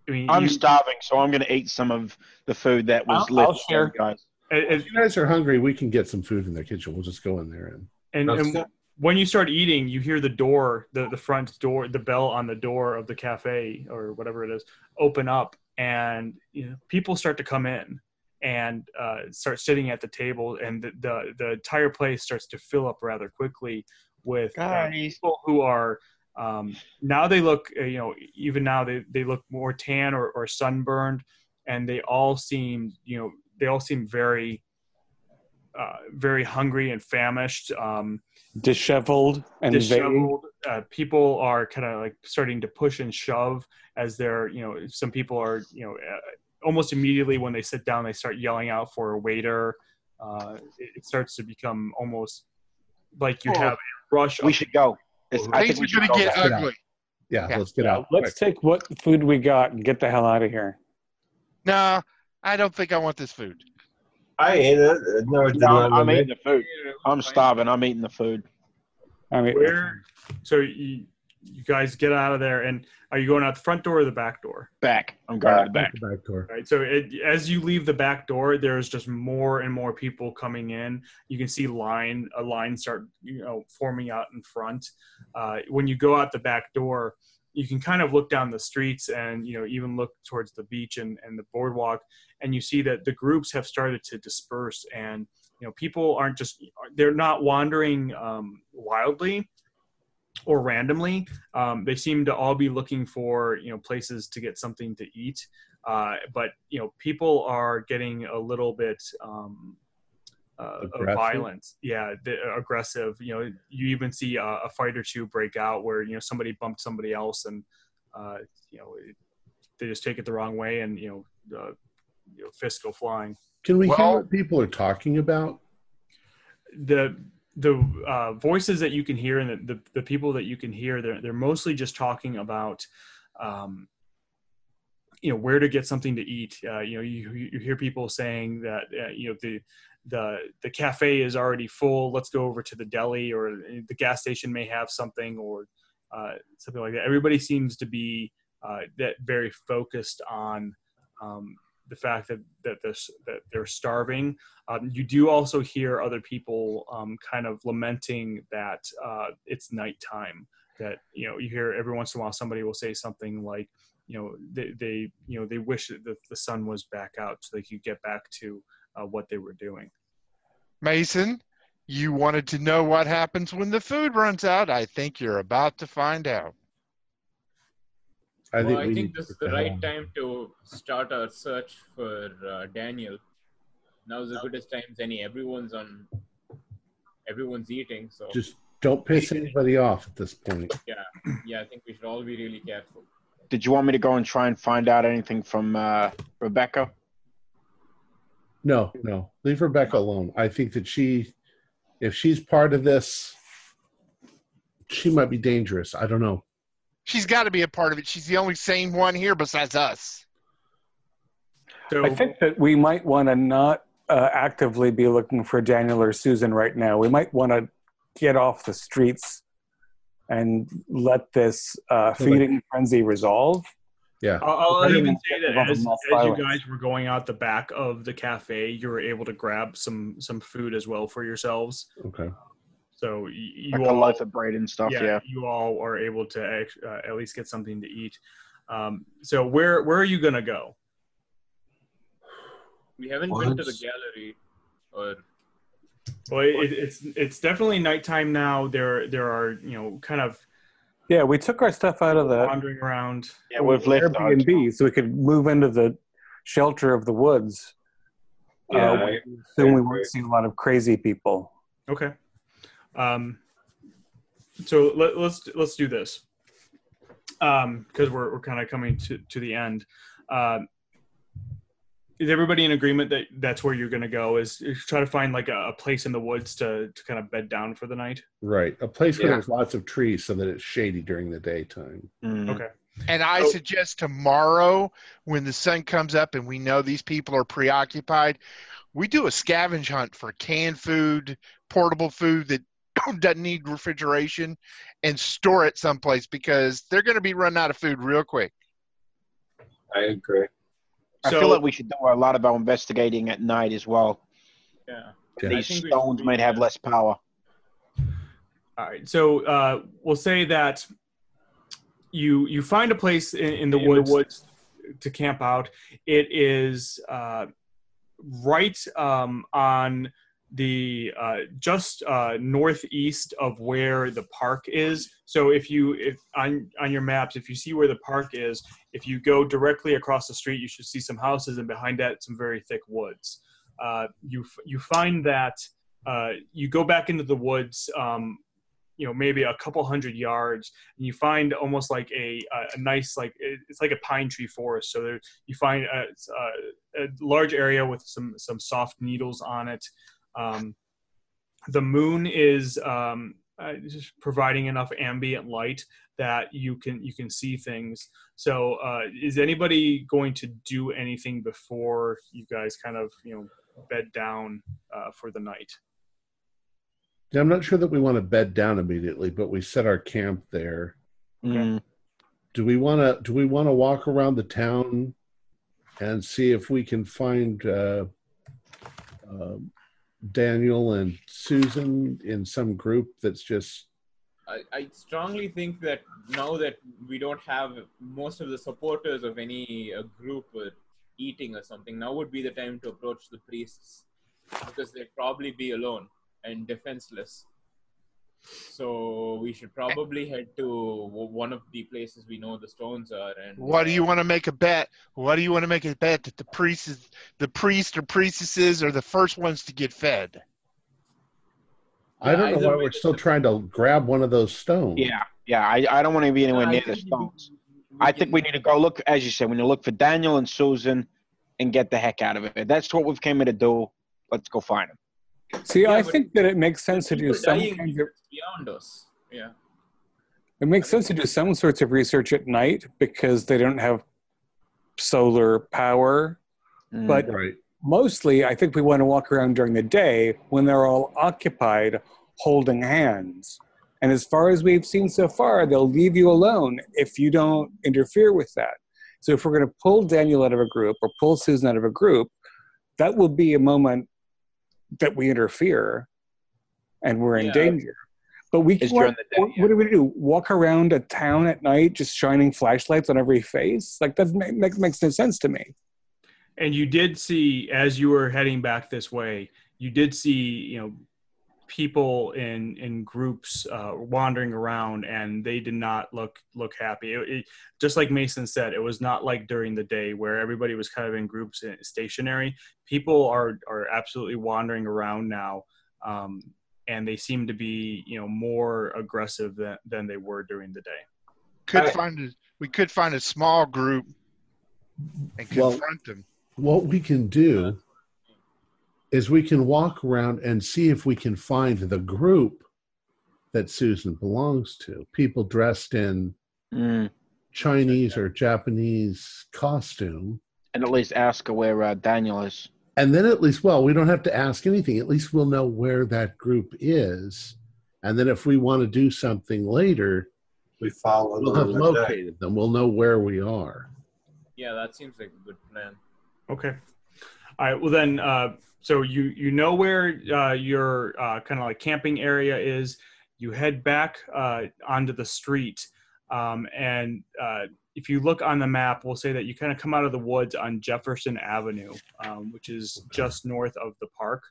I mean, I'm you, starving, so I'm going to eat some of the food that was I'll- left. I'll share. guys. If you guys are hungry, we can get some food in the kitchen. We'll just go in there and and, and good. when you start eating, you hear the door, the, the front door, the bell on the door of the cafe or whatever it is, open up, and you know, people start to come in and uh, start sitting at the table, and the, the the entire place starts to fill up rather quickly with uh, people who are. Um, now they look, uh, you know, even now they, they look more tan or, or sunburned, and they all seem, you know, they all seem very, uh, very hungry and famished. Um, Disheveled and vague. disheveled. Uh, people are kind of like starting to push and shove as they're, you know, some people are, you know, uh, almost immediately when they sit down, they start yelling out for a waiter. Uh, it, it starts to become almost like you Oh, have a rush. We should go. It's, I Things we are going to get now. Get ugly. yeah, Yeah. let's get Yeah, out. let's take what food we got and get the hell out of here. No, I don't think I want this food. I ain't it. It never did No, not I'm limit. eating the food. I'm starving. I'm eating the food. I mean, Where? So you, you guys get out of there, and are you going out the front door or the back door? Back. I'm going to the back. The back door. Right. So it, as you leave the back door, there's just more and more people coming in. You can see line a line start you know forming out in front. Uh, when you go out the back door, you can kind of look down the streets and you know even look towards the beach and, and the boardwalk, and you see that the groups have started to disperse and you know people aren't just they're not wandering um, wildly or randomly um, they seem to all be looking for you know places to get something to eat. Uh, but you know people are getting a little bit um, uh, of violence yeah the, aggressive. You know you even see a, a fight or two break out where you know somebody bumped somebody else and uh, you know it, they just take it the wrong way and you know, uh, you know fists go flying. Can we hear what people are talking about? the the uh, voices that you can hear and the, the, the people that you can hear they're, they're mostly just talking about um, you know where to get something to eat. Uh, you know you, you hear people saying that uh, you know the the the cafe is already full. Let's go over to the deli or the gas station may have something or uh, something like that. Everybody seems to be uh, that very focused on um, the fact that that this that they're starving um, you do also hear other people um, kind of lamenting that uh, it's nighttime. That you know, you hear every once in a while somebody will say something like, you know, they, they you know they wish that the, sun was back out so they could get back to uh, what they were doing. Mason, you wanted to know what happens when the food runs out. I think you're about to find out. I Well, think, I think this is the right on. time to start our search for uh, Daniel. Now's the goodest time as any. Everyone's on. Everyone's eating, so Just don't piss anybody off at this point. Yeah, yeah, I think we should all be really careful. Did you want me to go and try and find out anything from uh, Rebecca? No, no, leave Rebecca alone. I think that she, if she's part of this, she might be dangerous. I don't know. She's got to be a part of it. She's the only sane one here besides us. So I think that we might want to not uh, actively be looking for Daniel or Susan right now. We might want to get off the streets and let this uh, So, like- feeding frenzy resolve. Yeah, I'll, I'll even say that as, as you guys were going out the back of the cafe, you were able to grab some some food as well for yourselves. okay. So you Like a all loaf of bread and stuff. Yeah. you all are able to act- uh, at least get something to eat. Um, so where where are you gonna go? We haven't been to the gallery, or Well, it, it's it's definitely nighttime now. There there are you know kind of Yeah, we took our stuff out of the wandering around. Yeah, we've left. the hotel. Airbnb so we could move into the shelter of the woods. Yeah, uh, I- we assume we I won't seeing a lot of crazy people. Okay. Um, so let, let's let's do this because we're we're kind of coming to to the end. Um is everybody in agreement that that's where you're going to go? Is, is try to find like a, a place in the woods to to kind of bed down for the night? Right. A place where Yeah. there's lots of trees so that it's shady during the daytime. Mm. Okay. And I suggest tomorrow, when the sun comes up and we know these people are preoccupied, we do a scavenge hunt for canned food, portable food that doesn't need refrigeration, and store it someplace because they're going to be running out of food real quick. I agree. I So- feel like we should do a lot of our investigating at night as well. Yeah. Yeah. These think we stones might do have less power. All right. So uh, we'll say that you you find a place in, in the In the woods, woods. to camp out. It is uh, right um, on the uh, just uh, northeast of where the park is. So if you if on on your maps, if you see where the park is, if you go directly across the street, you should see some houses, and behind that, some very thick woods. Uh, you you find that uh, you go back into the woods. Um, you know maybe a couple hundred yards and you find almost like a a, nice like it's like a pine tree forest so there you find a, a, a large area with some some soft needles on it um, the moon is um, uh, just providing enough ambient light that you can you can see things so uh, is anybody going to do anything before you guys kind of you know bed down uh, for the night Yeah, I'm not sure that we want to bed down immediately, but we set our camp there. Mm. Do we want to? Do we want to walk around the town and see if we can find uh, uh, Daniel and Susan in some group that's just I, I strongly think that now that we don't have most of the supporters of any uh, group uh, eating or something, now would be the time to approach the priests because they'd probably be alone and defenseless. So we should probably head to one of the places we know the stones are. And What do you uh, want to make a bet? What do you want to make a bet that the priest is, the priest or priestesses are the first ones to get fed? I don't know why we're still trying to grab one of those stones. Yeah, yeah. I, I don't want to be anywhere near the stones. I think we need to go look, as you said, we need to look for Daniel and Susan and get the heck out of it. That's what we've came here to do. Let's go find them. See, Yeah, I think that it makes sense to do some dying kinds of beyond us. Yeah. It makes sense to do some sorts of research at night because they don't have solar power. Mm. But Right. mostly, I think we want to walk around during the day when they're all occupied holding hands. And as far as we've seen so far, they'll leave you alone if you don't interfere with that. So if we're going to pull Daniel out of a group or pull Susan out of a group, that will be a moment that we interfere and we're in Yeah. danger. But we It's can during the day, what, what do we do? Walk around a town at night just shining flashlights on every face? Like that make, makes no sense to me. and you did see as you were heading back this way you did see you know people in in groups uh, wandering around and they did not look look happy. It, it- just like mason said it was not like during the day where everybody was kind of in groups and stationary. People are are absolutely wandering around now um, and they seem to be you know more aggressive than, than they were during the day. Could I- find a, we could find a small group and Well- confront them. What we can do is we can walk around and see if we can find the group that Susan belongs to. People dressed in Mm. Chinese or Japanese costume. And at least ask where uh, Daniel is. And then at least, well, we don't have to ask anything. At least we'll know where that group is. And then if we want to do something later, We follow we'll have in the located them. We'll know where we are. Yeah, that seems like a good plan. Okay. All right. Well, then, uh, so you you know where uh, your uh, kind of like camping area is. You head back uh, onto the street, um, and uh, if you look on the map, we'll say that you kind of come out of the woods on Jefferson Avenue, um, which is just north of the park.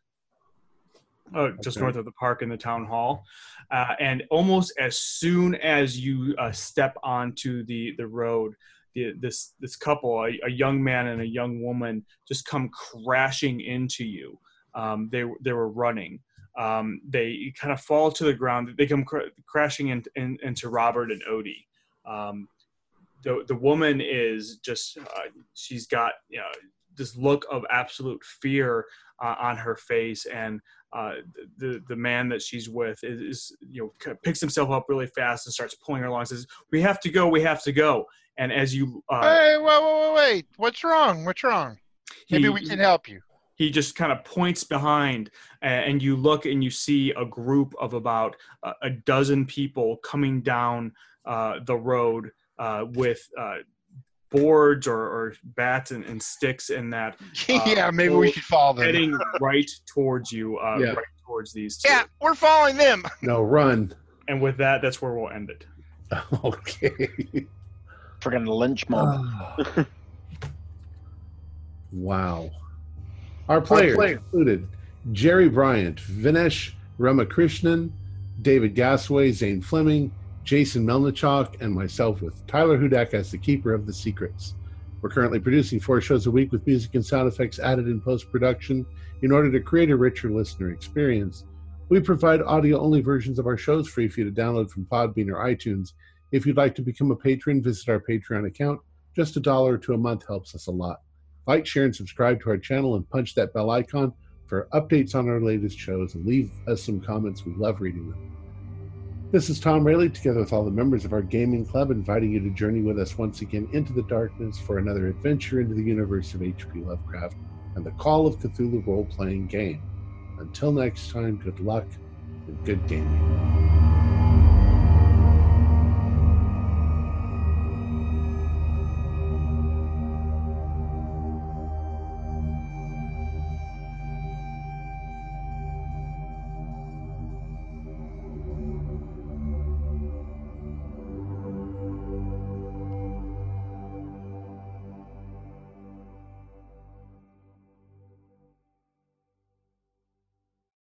Uh, just Okay. north of the park and the town hall, uh, and almost as soon as you uh, step onto the the road, the, this this couple, a, a, young man and a young woman, just come crashing into you. Um, they they were running. Um, they kind of fall to the ground. They come cr- crashing in, in, into Robert and Odie. Um, the the woman is just uh, she's got you know, this look of absolute fear uh, on her face, and uh, the the man that she's with is, is, you know picks himself up really fast and starts pulling her along. Says, "We have to go. We have to go." And as you, uh, hey, wait, wait, wait, wait! What's wrong? What's wrong? Maybe we can help you. He just kind of points behind, and you look and you see a group of about a dozen people coming down uh, the road uh, with uh, boards or, or bats and, and, sticks and that. Uh, yeah, maybe we should follow them. Heading right towards you, uh, yeah. right towards these two. Yeah, we're following them. No, run. And with that, that's where we'll end it. Okay. Freaking lynch mob. Ah. wow. Our players Our player. included Jerry Bryant, Vinesh Ramakrishnan, David Gasway, Zane Fleming, Jason Melnichuk, and myself with Tyler Hudak as the keeper of the secrets. We're currently producing four shows a week with music and sound effects added in post production in order to create a richer listener experience. We provide audio only versions of our shows free for you to download from Podbean or iTunes. If you'd like to become a patron, visit our Patreon account. Just a dollar to a month helps us a lot. Like, share, and subscribe to our channel and punch that bell icon for updates on our latest shows and leave us some comments. We love reading them. This is Tom Rayleigh, together with all the members of our gaming club, inviting you to journey with us once again into the darkness for another adventure into the universe of H.P. Lovecraft and the Call of Cthulhu role playing game. Until next time, good luck and good gaming.